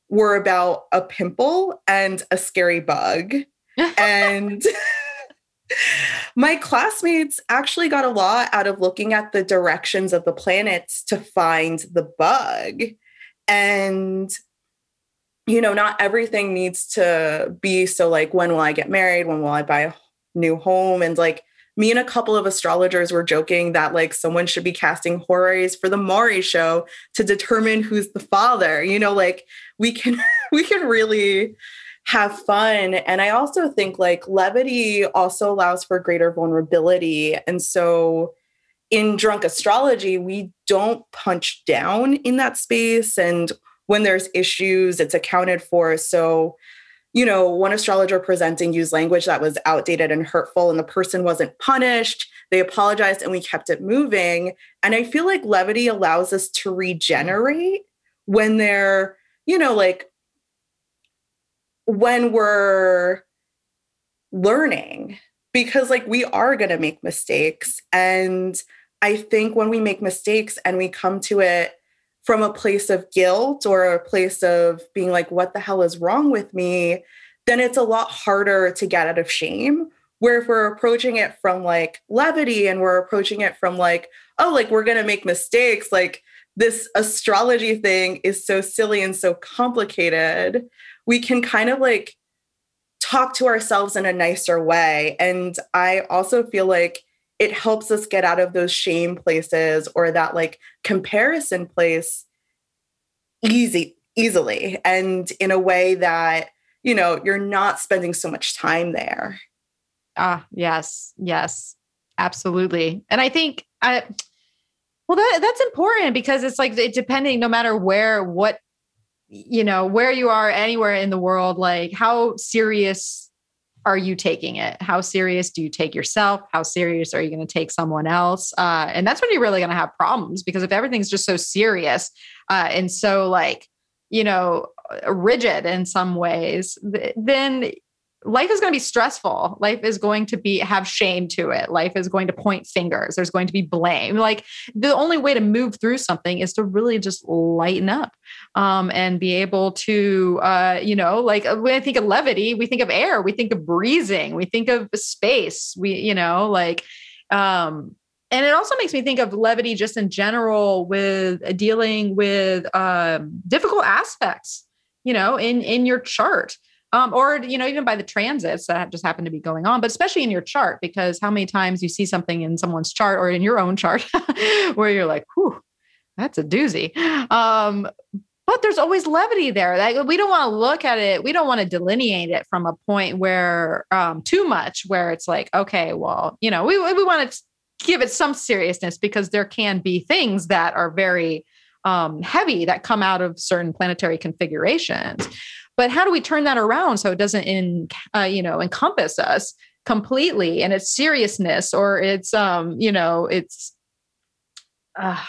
were about a pimple and a scary bug. <laughs> and my classmates actually got a lot out of looking at the directions of the planets to find the bug. And you know, not everything needs to be so like, when will I get married? When will I buy a new home? And like, me and a couple of astrologers were joking that like someone should be casting horaries for the Maury show to determine who's the father. You know, like we can <laughs> we can really have fun. And I also think like levity also allows for greater vulnerability. And so in drunk astrology, we don't punch down in that space. And when there's issues, it's accounted for. So you know, one astrologer presenting used language that was outdated and hurtful, and the person wasn't punished. They apologized and we kept it moving. And I feel like levity allows us to regenerate when they're, you know, like when we're learning, because like we are going to make mistakes. And I think when we make mistakes and we come to it from a place of guilt or a place of being like, what the hell is wrong with me? Then it's a lot harder to get out of shame. Where if we're approaching it from like levity and we're approaching it from like, oh, like we're going to make mistakes, like this astrology thing is so silly and so complicated, we can kind of like talk to ourselves in a nicer way. And I also feel like it helps us get out of those shame places or that like comparison place easy easily and in a way that you know you're not spending so much time there. Ah yes yes. Absolutely. And i think i well that that's important because it's like it depending no matter where what you know where you are anywhere in the world like how serious are you taking it? How serious do you take yourself? How serious are you going to take someone else? Uh, and that's when you're really going to have problems because if everything's just so serious uh, and so like, you know, rigid in some ways, th- then life is going to be stressful. Life is going to be have shame to it. Life is going to point fingers. There's going to be blame. Like the only way to move through something is to really just lighten up um, and be able to uh, you know like uh, when i think of levity we think of air we think of breezing we think of space we you know like um and it also makes me think of levity just in general with uh, dealing with um, difficult aspects you know in in your chart um, or you know even by the transits that just happen to be going on but especially in your chart because how many times you see something in someone's chart or in your own chart <laughs> where you're like whew that's a doozy. Um, but there's always levity there. Like we don't want to look at it we don't want to delineate it from a point where um, too much where it's like okay well you know we, we want to give it some seriousness because there can be things that are very um, heavy that come out of certain planetary configurations but how do we turn that around so it doesn't in uh, you know encompass us completely and its seriousness or it's um you know it's uh,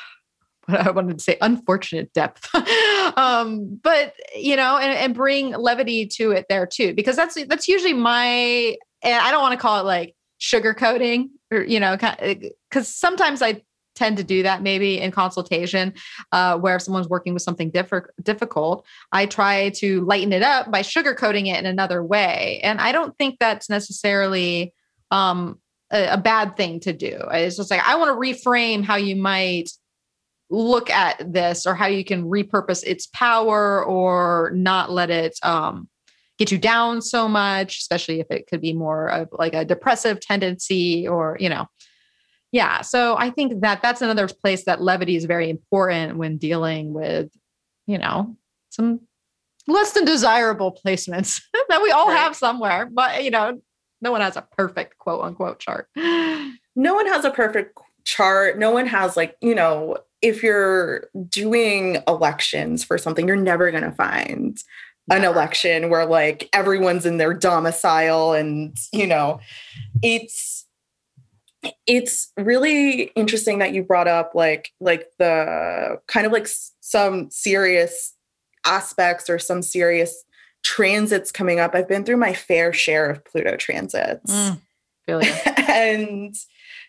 what I wanted to say unfortunate depth. <laughs> um, but you know, and, and bring levity to it there too, because that's that's usually my and I don't want to call it like sugarcoating or you know, because sometimes I tend to do that maybe in consultation uh, where if someone's working with something diff- difficult i try to lighten it up by sugarcoating it in another way. And i don't think that's necessarily um, a, a, bad thing to do. It's just like i want to reframe how you might look at this or how you can repurpose its power or not let it um, get you down so much especially if it could be more of like a depressive tendency or you know yeah so i think that that's another place that levity is very important when dealing with you know some less than desirable placements <laughs> that we all right. have somewhere but you know no one has a perfect quote unquote chart. No one has a perfect chart. No one has like you know if you're doing elections for something you're never going to find an election where like everyone's in their domicile and you know it's it's really interesting that you brought up like like the kind of like some serious aspects or some serious transits coming up. I've been through my fair share of Pluto transits. Mm, <laughs> and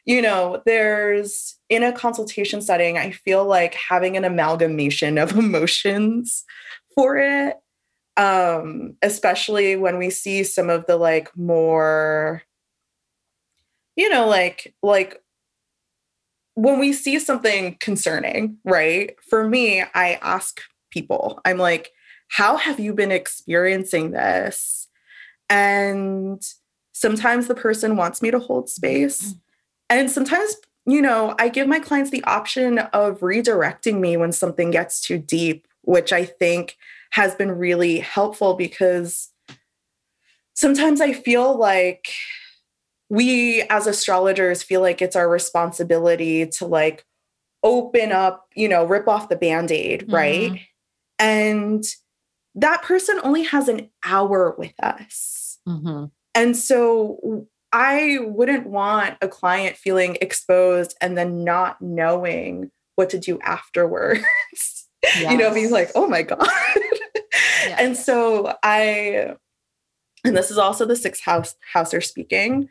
you know, there's in a consultation setting, I feel like having an amalgamation of <laughs> emotions for it. Um, especially when we see some of the like more you know, like like when we see something concerning, right? For me, I ask people, I'm like, how have you been experiencing this? And sometimes the person wants me to hold space. Mm. And sometimes, you know, I give my clients the option of redirecting me when something gets too deep, which I think has been really helpful because sometimes I feel like we as astrologers feel like it's our responsibility to like open up, you know, rip off the band-aid, mm-hmm. right? And that person only has an hour with us. Mm-hmm. And so I wouldn't want a client feeling exposed and then not knowing what to do afterwards. Yes. <laughs> you know, being like, oh my God. yes. <laughs> And so I, and this is also the sixth house houser speaking.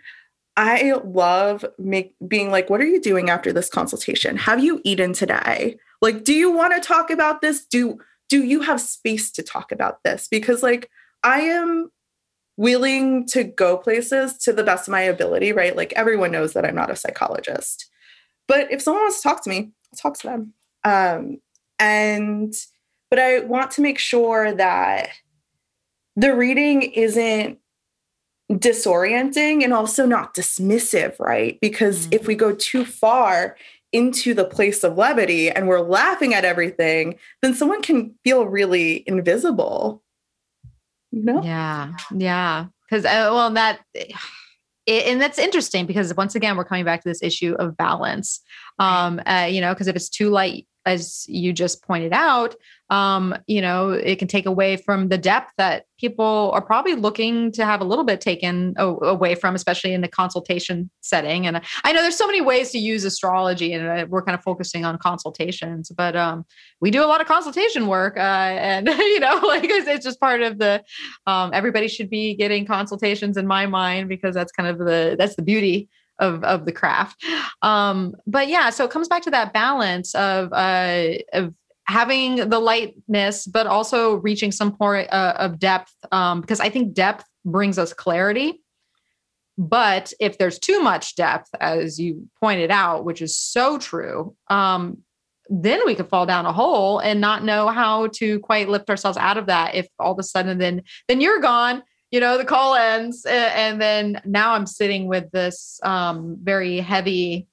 I love make, being like, what are you doing after this consultation? Have you eaten today? Like, do you want to talk about this? Do do you have space to talk about this? Because like I am willing to go places to the best of my ability, right? Like everyone knows that I'm not a psychologist. But if someone wants to talk to me, I'll talk to them. Um, and but I want to make sure that the reading isn't disorienting and also not dismissive, right? Because mm-hmm. if we go too far into the place of levity and we're laughing at everything, then someone can feel really invisible. You know? Yeah. Yeah. Because, uh, well, that, it, and that's interesting because once again, we're coming back to this issue of balance. Um, uh, you know, because if it's too light, as you just pointed out, um, you know, it can take away from the depth that people are probably looking to have a little bit taken away from, especially in the consultation setting. And I know there's so many ways to use astrology, and uh, we're kind of focusing on consultations, but um, we do a lot of consultation work, uh, and <laughs> you know, like it's, it's just part of the. Um, everybody should be getting consultations in my mind because that's kind of the that's the beauty of of the craft. Um, but yeah, so it comes back to that balance of uh, of having the lightness, but also reaching some point uh, of depth. Um, because I think depth brings us clarity. But if there's too much depth, as you pointed out, which is so true, um, then we could fall down a hole and not know how to quite lift ourselves out of that. If all of a sudden then then you're gone, you know, the call ends, and then now I'm sitting with this um, very heavy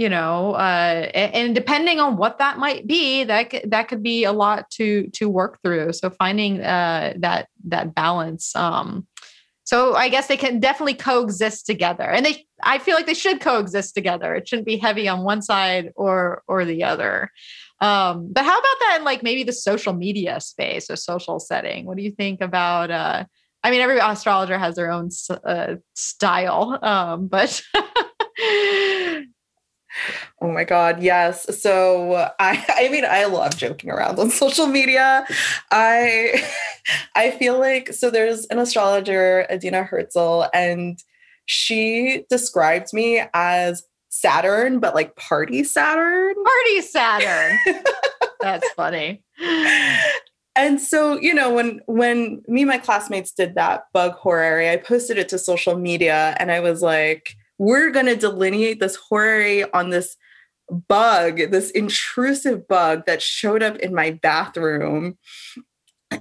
you know uh, and depending on what that might be that could, that could be a lot to to work through. So finding uh, that that balance um, so i guess they can definitely coexist together and they i feel like they should coexist together. It shouldn't be heavy on one side or or the other. Um, but how about that in like maybe the social media space or social setting? What do you think about uh, i mean every astrologer has their own uh, style um, but <laughs> Oh my god, yes. So I I mean I love joking around on <laughs> social media. I I feel like so there's an astrologer Adina Herzl and she described me as Saturn but like party Saturn. Party Saturn. <laughs> That's funny. And so, you know, when when me and my classmates did that bug horary, I posted it to social media and I was like we're going to delineate this horary on this bug, this intrusive bug that showed up in my bathroom.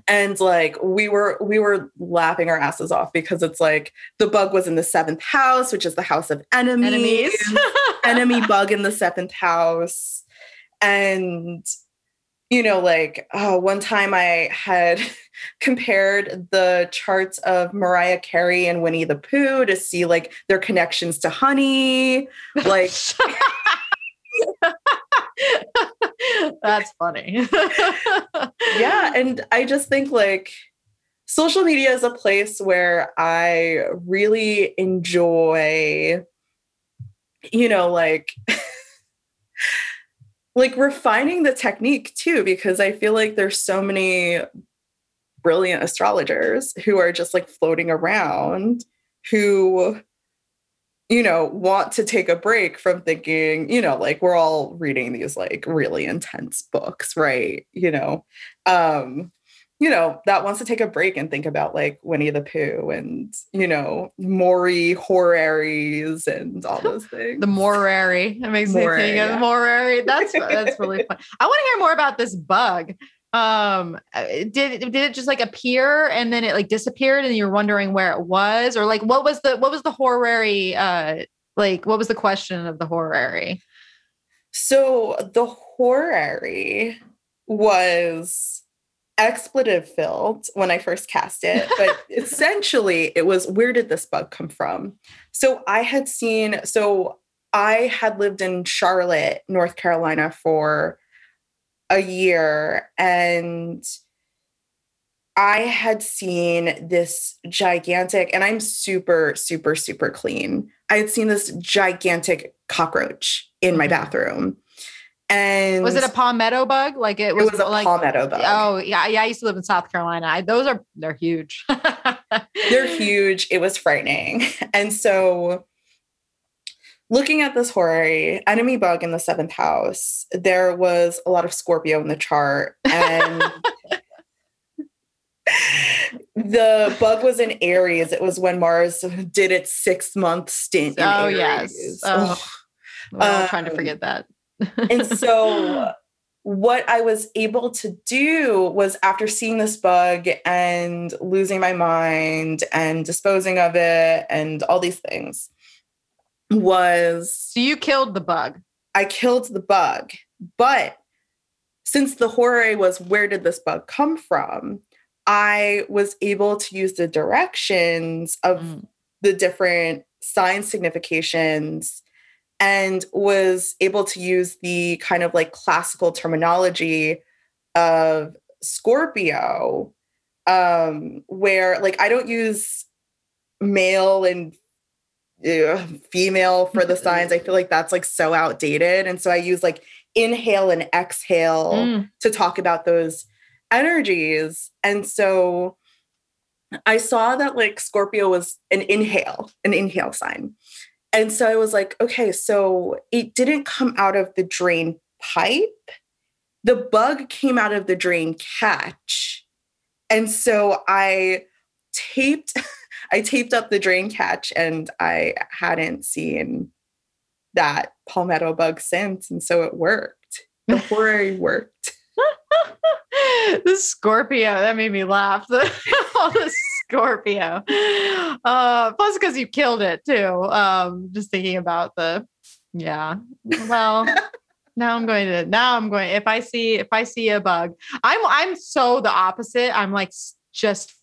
And like we were we were laughing our asses off because it's like the bug was in the seventh house, which is the house of enemies. Enemies. <laughs> enemy bug in the seventh house. And you know, like oh, one time I had <laughs> compared the charts of Mariah Carey and Winnie the Pooh to see like their connections to honey. Like, <laughs> that's funny. <laughs> yeah. And I just think like social media is a place where I really enjoy, you know, like, like refining the technique too because i feel like there's so many brilliant astrologers who are just like floating around who you know want to take a break from thinking you know like we're all reading these like really intense books right? You know? Um you know, that wants to take a break and think about like Winnie the Pooh and, you know, Maury Horaries and all those things. the Morary. That makes Morary, me think yeah. of Morary. That's <laughs> that's really fun. I want to hear more about this bug. Um uh, did did it just like appear and then it like disappeared and you're wondering where it was? Or like what was the what was the horary uh like what was the question of the horary? So the horary was expletive filled when I first cast it, but <laughs> essentially it was where did this bug come from? So I had seen, so I had lived in Charlotte, North Carolina for a year and I had seen this gigantic, and I'm super, super, super clean. I had seen this gigantic cockroach in my mm-hmm. bathroom. And was it a palmetto bug? Like it was, it was a like, palmetto bug. Oh yeah, yeah. I used to live in South Carolina. I, those are they're huge. <laughs> they're huge. It was frightening. <laughs> And so looking at this horary enemy bug in the seventh house, there was a lot of Scorpio in the chart. And <laughs> the bug was in Aries. It was when Mars did its six month stint. oh, Aries. yes. Oh, um, trying to forget that and <laughs> so what I was able to do was after seeing this bug and losing my mind and disposing of it and all these things was so you killed the bug. I killed the bug. But since the horary was where did this bug come from? I was able to use the directions of mm. the different sign significations and was able to use the kind of like classical terminology of Scorpio, um, where like I don't use male and uh, female for the <laughs> signs. I feel like that's like so outdated. And so I use like inhale and exhale mm. to talk about those energies. And so I saw that like Scorpio was an inhale, an inhale sign. And so I was like, okay, so it didn't come out of the drain pipe. The bug came out of the drain catch. And so I taped <laughs> I taped up the drain catch and I hadn't seen that palmetto bug since and so it worked. The <laughs> horary worked. <laughs> the Scorpio that made me laugh. The Scorpio. Uh, plus, because you killed it too. Um, just thinking about the, yeah. Well, <laughs> now I'm going to. Now I'm going. If I see if I see a bug, I'm I'm so the opposite. I'm like just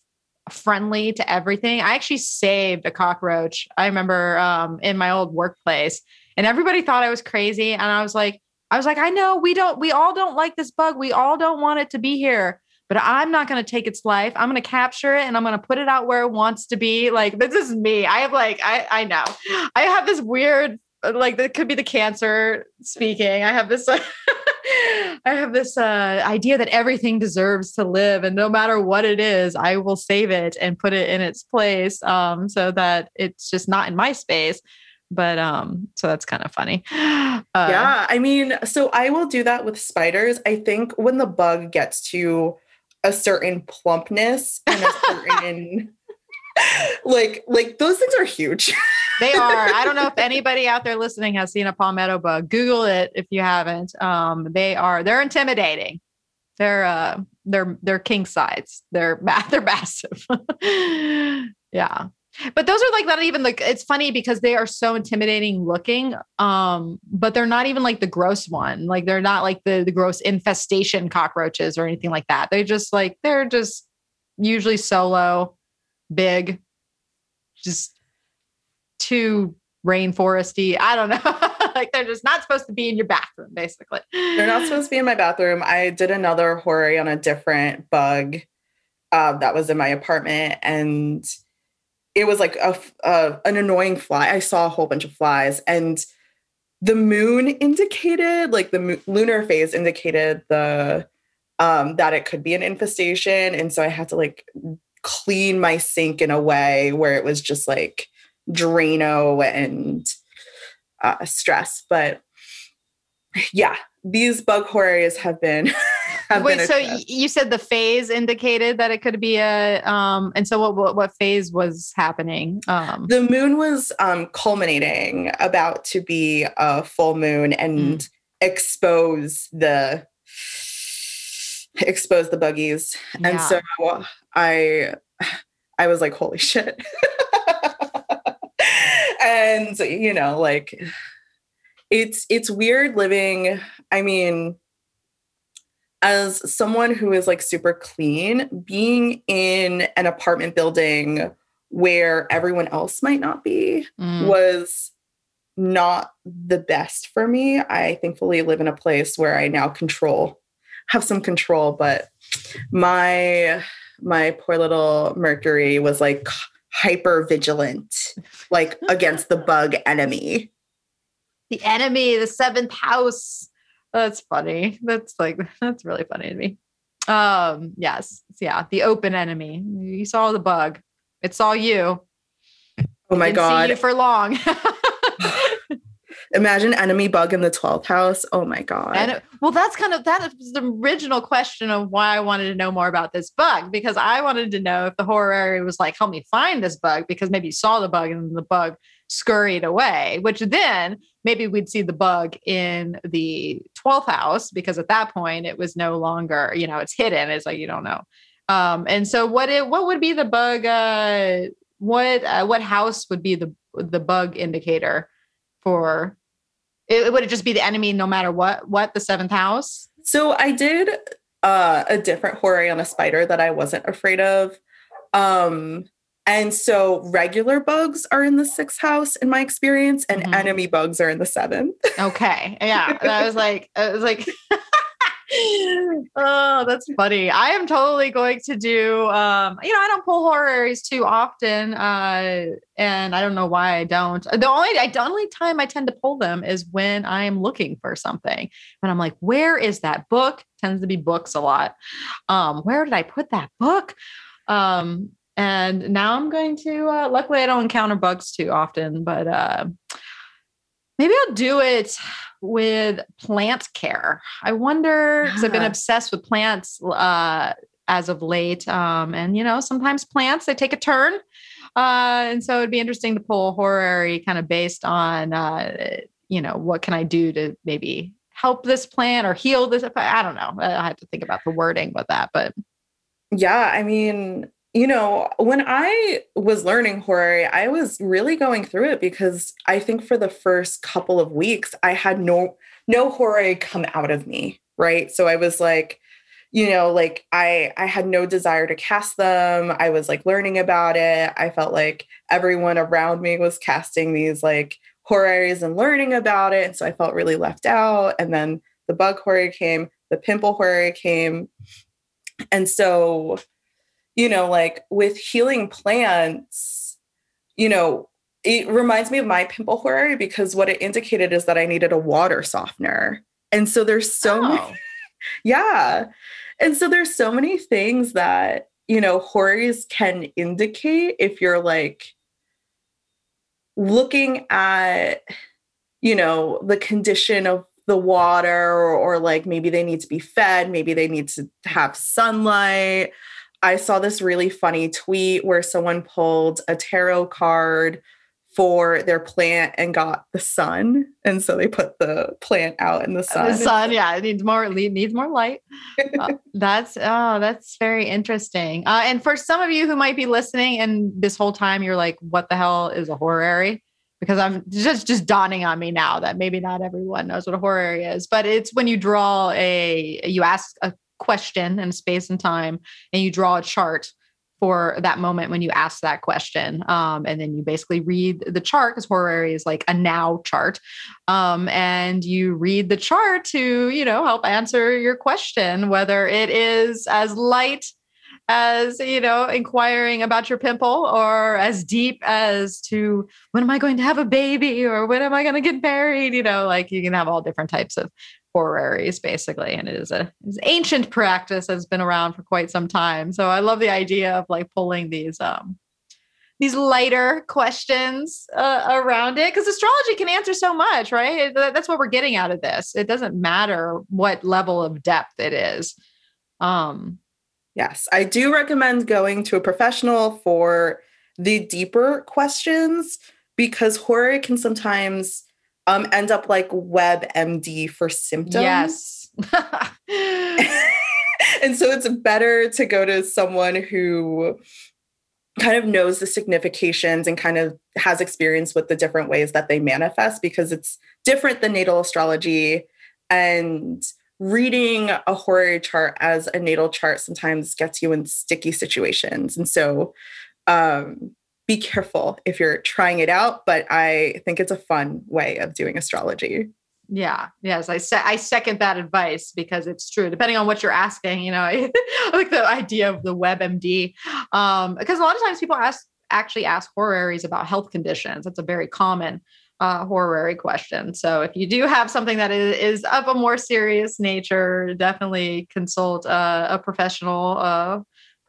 friendly to everything. I actually saved a cockroach. I remember um, in my old workplace, and everybody thought I was crazy, and I was like. I was like, I know we don't, we all don't like this bug. We all don't want it to be here but I'm not going to take its life. I'm going to capture it and I'm going to put it out where it wants to be. Like, this is me. I have like, I, I know I have this weird, like, that could be the cancer speaking. I have this, <laughs> I have this uh, idea that everything deserves to live. And no matter what it is, I will save it and put it in its place um, so that it's just not in my space but um so that's kind of funny uh, yeah i mean so i will do that with spiders i think when the bug gets to a certain plumpness and a certain <laughs> like like those things are huge. they are. I don't know if <laughs> anybody out there listening has seen a palmetto bug. Google it if you haven't. Um, they are they're intimidating. They're uh they're they're king size. They're <laughs> they're massive. yeah but those are like not even like it's funny because they are so intimidating looking um but they're not even like the gross one. Like they're not like the the gross infestation cockroaches or anything like that. They're just like they're just usually solo big just too rainforesty. I don't know. <laughs> Like they're just not supposed to be in your bathroom basically. They're not supposed to be in my bathroom. I did another horary on a different bug uh, that was in my apartment and it was like a, a, an annoying fly. I saw a whole bunch of flies, and the moon indicated, like the lunar phase indicated the um, that it could be an infestation, and so I had to like clean my sink in a way where it was just like Drano and uh, stress. But yeah, these bug horaries have been <laughs> Wait, so you said the phase indicated that it could be a um and so what what, what phase was happening? Um The moon was um culminating about to be a full moon and mm. expose the expose the buggies. Yeah. And so I I was like holy shit. <laughs> and you know like it's it's weird living i mean as someone who is like super clean, being in an apartment building where everyone else might not be mm. was not the best for me. I thankfully live in a place where I now control, have some control, but my my poor little Mercury was like hyper vigilant, like <laughs> against the bug enemy. The enemy, the seventh house. That's funny. That's like <laughs> that's really funny to me. Um, yes, yeah, the open enemy. You saw the bug. It saw you. Oh my god! for long. <laughs> Imagine enemy bug in the 12th house. Oh my God. And it, well, that's kind of that is the original question of why I wanted to know more about this bug because I wanted to know if the horary was like, help me find this bug because maybe you saw the bug and the bug scurried away, which then maybe we'd see the bug in the 12th house because at that point it was no longer, you know, it's hidden. It's like you don't know. Um, and so what it what would be the bug uh what uh, what house would be the the bug indicator for it, would it just be the enemy no matter what what the seventh house? So I did uh a different horary on a spider that I wasn't afraid of. Um And so regular bugs are in the sixth house in my experience, and mm-hmm. enemy bugs are in the seventh. okay. Yeah. I was like, I was like, <laughs> oh, that's funny. I am totally going to do um, you know, I don't pull horaries too often. Uh, and I don't know why I don't. The only I, the only time I tend to pull them is when I'm looking for something. And I'm like, where is that book? Tends to be books a lot. Um, where did I put that book? Um, and now I'm going to uh, luckily I don't encounter bugs too often, but uh maybe I'll do it with plant care. I wonder because. I've been obsessed with plants uh, as of late. Um, and you know, sometimes plants they take a turn. Uh, and so it'd be interesting to pull a horary kind of based on uh, you know, what can I do to maybe help this plant or heal this? I don't know. I have to think about the wording with that, but yeah, I mean, you know, when I was learning horary, I was really going through it because I think for the first couple of weeks, I had no no horary come out of me, right? So I was like, you know, like I I had no desire to cast them. I was like learning about it. I felt like everyone around me was casting these like horaries and learning about it, and so I felt really left out. And then the bug horary came, the pimple horary came, and so you know, like with healing plants, you know, it reminds me of my pimple horary because what it indicated is that I needed a water softener. And so there's so oh. many, <laughs> yeah. And so there's so many things that, you know, horaries can indicate if you're like looking at, you know, the condition of the water or, or like maybe they need to be fed, maybe they need to have sunlight I saw this really funny tweet where someone pulled a tarot card for their plant and got the sun, and so they put the plant out in the sun. The sun, yeah, it needs more. It needs more light. uh, <laughs> that's oh, that's very interesting. Uh, and for some of you who might be listening, and this whole time you're like, "What the hell is a horary?" Because I'm just just dawning on me now that maybe not everyone knows what a horary is, but it's when you draw a you ask a question in space and time and you draw a chart for that moment when you ask that question. Um, and then you basically read the chart because horary is like a now chart. Um, and you read the chart to, you know, help answer your question, whether it is as light as, you know, inquiring about your pimple or as deep as to when am I going to have a baby or when am I going to get married? You know, like you can have all different types of horaries basically and it is a ancient practice has been around for quite some time. So i love the idea of like pulling these um these lighter questions uh, around it because astrology can answer so much right? That's what we're getting out of this. It doesn't matter what level of depth it is. Um yes i do recommend going to a professional for the deeper questions because horary can sometimes um, end up like WebMD for symptoms. Yes. <laughs> <laughs> and so it's better to go to someone who kind of knows the significations and kind of has experience with the different ways that they manifest because it's different than natal astrology and reading a horary chart as a natal chart sometimes gets you in sticky situations and so um, be careful if you're trying it out, but I think it's a fun way of doing astrology. Yeah. Yes. I se- I second that advice because it's true. Depending on what you're asking, you know, <laughs> I like the idea of the WebMD. Um, because a lot of times people ask actually ask horaries about health conditions. That's a very common uh, horary question. So if you do have something that is, is of a more serious nature, definitely consult uh, a professional uh,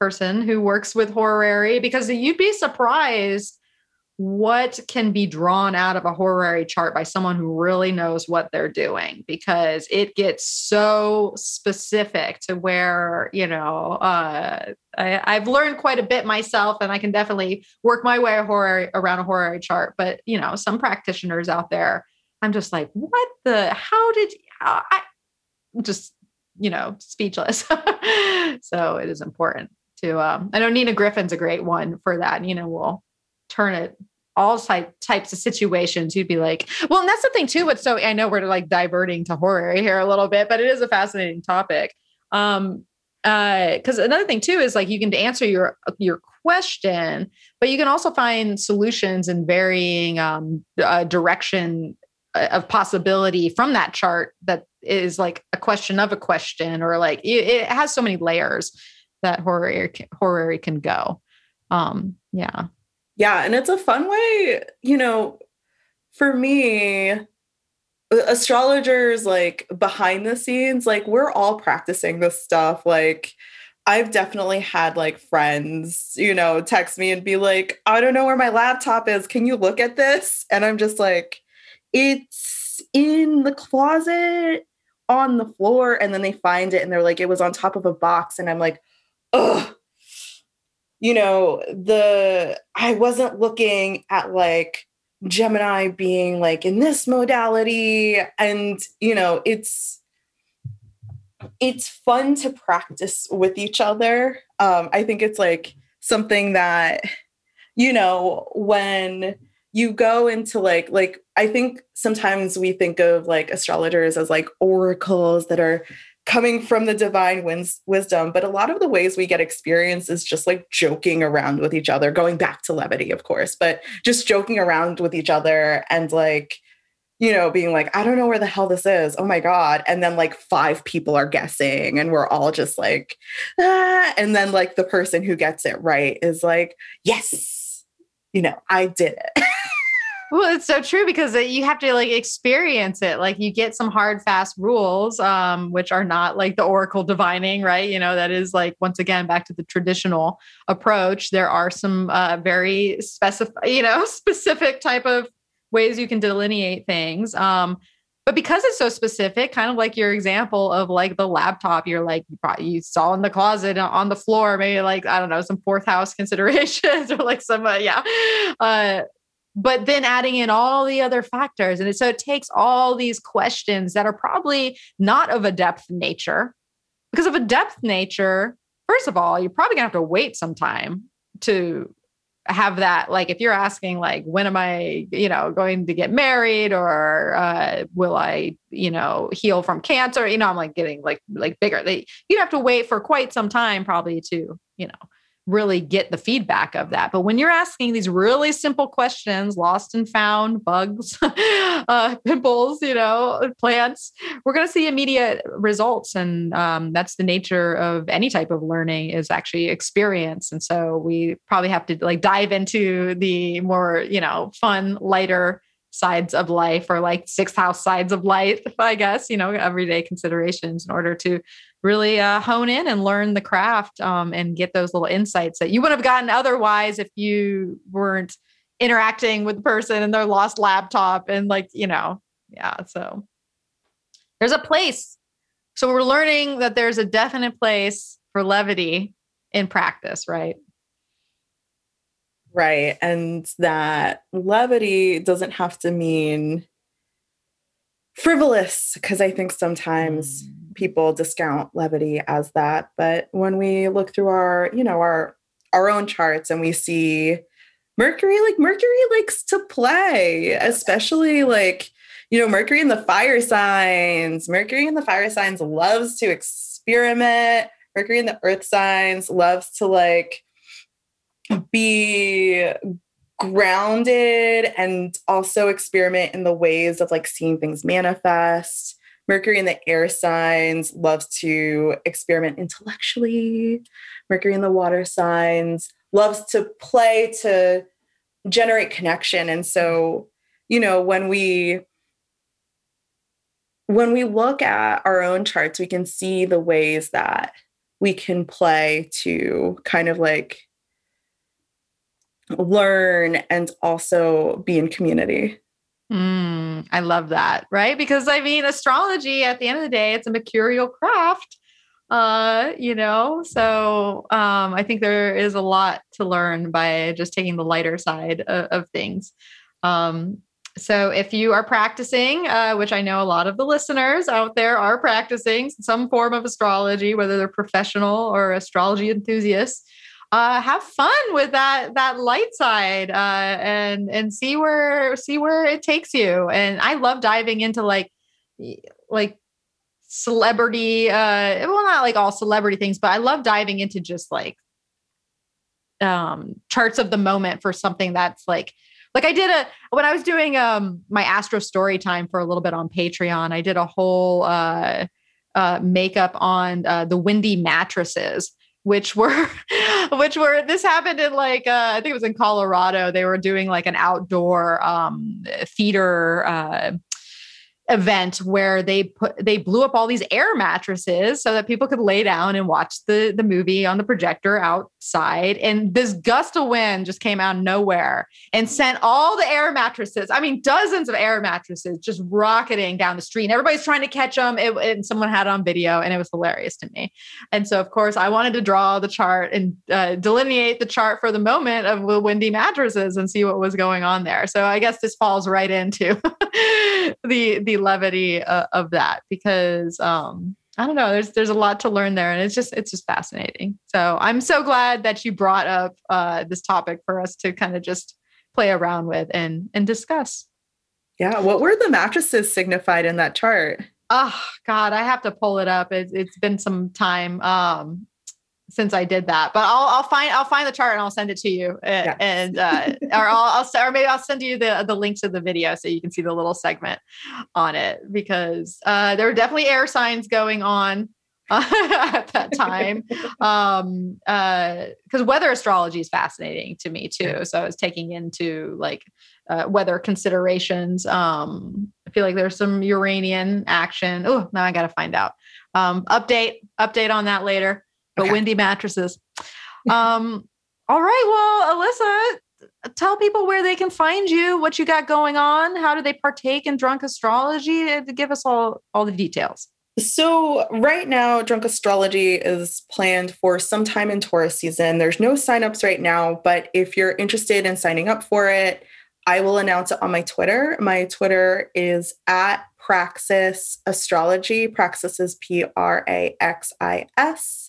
person who works with horary because you'd be surprised what can be drawn out of a horary chart by someone who really knows what they're doing because it gets so specific to where you know uh, I, have learned quite a bit myself and i can definitely work my way horary, around a horary chart but you know some practitioners out there i'm just like what the how did uh, i just you know speechless. <laughs> So it is important to um, I know Nina Gryphon's a great one for that. You know, we'll turn it all type, types of situations. You'd be like, well, and that's the thing too. But so I know we're like diverting to horary here a little bit, but it is a fascinating topic. Um, uh, because another thing too is like you can answer your your question, but you can also find solutions in varying um, uh, direction uh, of possibility from that chart that is like a question of a question, or like it, it has so many layers that horary horary can go. Um, yeah, yeah, and it's a fun way, you know, for me astrologers like behind the scenes like we're all practicing this stuff like I've definitely had like friends, you know, text me and be like, I don't know where my laptop is. Can you look at this? And I'm just like, it's in the closet on the floor. And then they find it and they're like, it was on top of a box. And I'm like, ugh. You know, the I wasn't looking at like Gemini being like in this modality. And, you know, it's it's fun to practice with each other. Um, I think it's like something that, you know, when you go into like like I think sometimes we think of like astrologers as like oracles that are coming from the divine wins- wisdom but a lot of the ways we get experience is just like joking around with each other going back to levity of course but just joking around with each other and like you know, being like, I don't know where the hell this is. Oh my God. And then like five people are guessing, and we're all just like, ah. And then like the person who gets it right is like, yes, you know, I did it. <laughs> well, it's so true because you have to like experience it. Like you get some hard, fast rules, um, which are not like the oracle divining, right? You know, that is like, once again, back to the traditional approach. There are some uh, very specific, you know, <laughs> specific type of ways you can delineate things. Um, but because it's so specific, kind of like your example of like the laptop, you're like you, probably, you saw in the closet uh, on the floor, maybe like I don't know some fourth house considerations <laughs> or like some uh, yeah. Uh, but then adding in all the other factors, and so it takes all these questions that are probably not of a depth nature, because of a depth nature. First of all, you're probably gonna have to wait some time to have that like if you're asking like when am i you know going to get married or uh, will i you know heal from cancer you know i'm like getting like like bigger they you'd have to wait for quite some time probably to you know really get the feedback of that. But when you're asking these really simple questions, lost and found, bugs, <laughs> uh, pimples, you know, plants, we're going to see immediate results. And um, that's the nature of any type of learning is actually experience. And so we probably have to like dive into the more, you know, fun, lighter sides of life or like sixth house sides of life, <laughs> I guess, you know, everyday considerations in order to really uh, hone in and learn the craft um, and get those little insights that you wouldn't have gotten otherwise if you weren't interacting with the person and their lost laptop and like you know yeah so. There's a place. So we're learning that there's a definite place for levity in practice right? Right and that levity doesn't have to mean frivolous because i think sometimes mm. people discount levity as that but when we look through our you know our our own charts and we see mercury like mercury likes to play especially like you know mercury in the fire signs mercury in the fire signs loves to experiment mercury in the earth signs loves to like be grounded and also experiment in the ways of like seeing things manifest Mercury in the air signs loves to experiment intellectually. Mercury in the water signs loves to play to generate connection. And so, you know, when we when we look at our own charts, we can see the ways that we can play to kind of like learn and also be in community. Mm, I love that, right? Because I mean, astrology at the end of the day, it's a mercurial craft. Uh, you know, so um, I think there is a lot to learn by just taking the lighter side of, of things. Um, so if you are practicing, uh, which I know a lot of the listeners out there are practicing some form of astrology, whether they're professional or astrology enthusiasts, uh, have fun with that that light side uh, and and see where see where it takes you. And I love diving into like like celebrity uh well not like all celebrity things but i love diving into just like um, charts of the moment for something that's like like I did a when I was doing um my Astro story time for a little bit on Patreon, I did a whole uh uh makeup on uh the windy mattresses which were <laughs> which were this happened in like uh, I think it was in Colorado. They were doing like an outdoor um theater uh event where they put they blew up all these air mattresses so that people could lay down and watch the the movie on the projector outside. And this gust of wind just came out of nowhere and sent all the air mattresses i mean dozens of air mattresses just rocketing down the street. And everybody's trying to catch them it, and someone had it on video and it was hilarious to me. And so of course i wanted to draw the chart and uh, delineate the chart for the moment of the windy mattresses and see what was going on there. So i guess this falls right into <laughs> the the levity uh, of that because um I don't know. There's there's a lot to learn there, and it's just it's just fascinating. So I'm so glad that you brought up uh, this topic for us to kind of just play around with and and discuss. Yeah, what were the mattresses signified in that chart? Oh God, I have to pull it up. It, it's been some time. Um, since I did that. But I'll I'll find I'll find the chart and I'll send it to you. And, yeah. and uh, <laughs> or I'll, I'll or maybe I'll send you the the link to the video so you can see the little segment on it because uh, there were definitely air signs going on. <laughs> at that time <laughs> um uh because weather astrology is fascinating to me too so i was taking into like uh, weather considerations um i feel like there's some uranian action oh now i gotta find out um update update on that later but okay. windy mattresses. Um, all right. Well, Alyssa, tell people where they can find you, what you got going on, how do they partake in drunk astrology? Give us all all the details. So, right now, Drunk Astrology is planned for sometime in Taurus season. There's no signups right now, but if you're interested in signing up for it, I will announce it on my Twitter. My Twitter is at Praxis Astrology. Praxis is P R A X I S.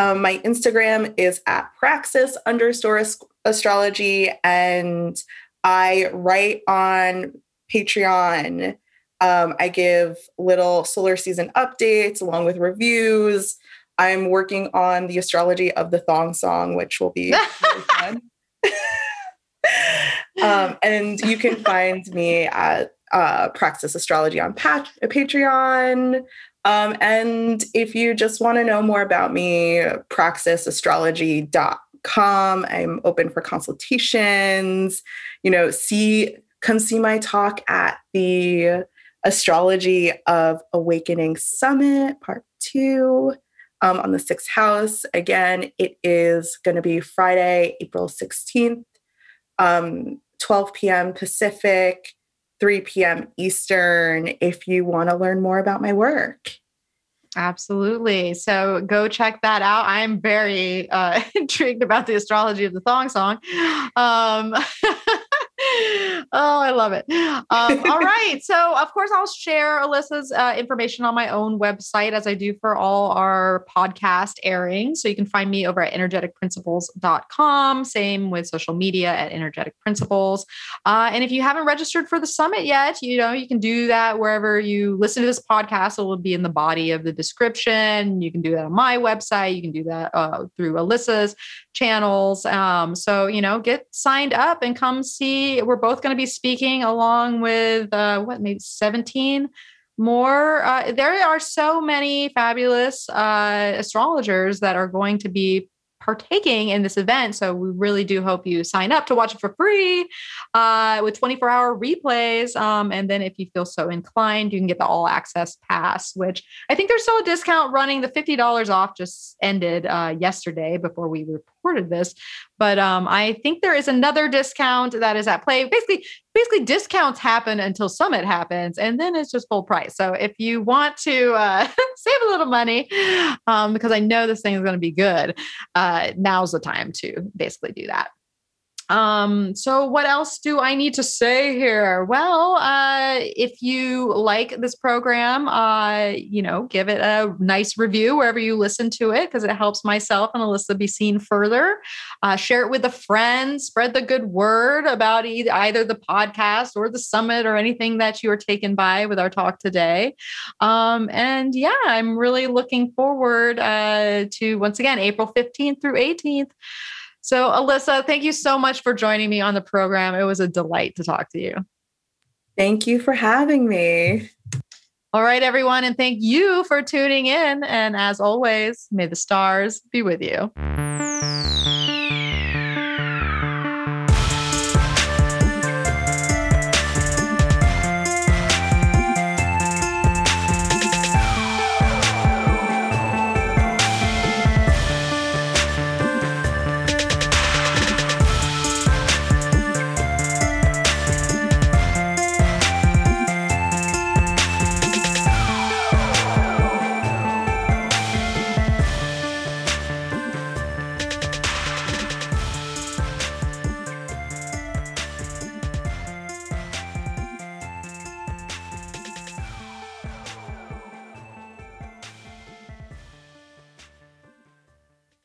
Um, my Instagram is at praxis underscore astrology, and I write on Patreon. Um, I give little solar season updates along with reviews. I'm working on the astrology of the thong song, which will be really <laughs> fun. <laughs> um, and you can find me at uh, Praxis Astrology on Pat- Patreon. Um, and if you just want to know more about me, praxisastrology.com. I'm open for consultations. You know, see, come see my talk at the Astrology of Awakening Summit, part two, um, on the sixth house. Again, it is going to be Friday, April 16th, um, 12 p.m. Pacific. 3 p.m. Eastern if you want to learn more about my work. Absolutely. So go check that out. I'm very uh, <laughs> intrigued about the astrology of the thong song. Um, <laughs> oh, I love it. Um, all right. So, of course, I'll share Alyssa's uh, information on my own website as I do for all our podcast airings. So, you can find me over at energeticprinciples.com. Same with social media at Energetic Principles. Uh, and if you haven't registered for the summit yet, you know, you can do that wherever you listen to this podcast. It will be in the body of the description. You can do that on my website. You can do that uh, through Alyssa's channels. Um, so, you know, get signed up and come see. We're both going to be speaking along with uh, what, maybe 17 more. Uh, there are so many fabulous uh, astrologers that are going to be partaking in this event. So we really do hope you sign up to watch it for free uh, with 24 hour replays. Um, and then if you feel so inclined, you can get the all access pass, which I think there's still a discount running. The $50 off just ended uh, yesterday before we reported this. But um, I think there is another discount that is at play. Basically, basically discounts happen until summit happens and then it's just full price so if you want to uh, <laughs> save a little money um, because i know this thing is going to be good uh, now's the time to basically do that um, so what else do I need to say here? Well, uh, if you like this program, uh, you know, give it a nice review wherever you listen to it because it helps myself and Alyssa be seen further. Uh, share it with a friend, spread the good word about either, either the podcast or the summit or anything that you are taken by with our talk today. Um, and yeah, I'm really looking forward uh, to once again April 15th through 18th So, Alyssa, thank you so much for joining me on the program. It was a delight to talk to you. Thank you for having me. All right, everyone. And thank you for tuning in. And as always, may the stars be with you.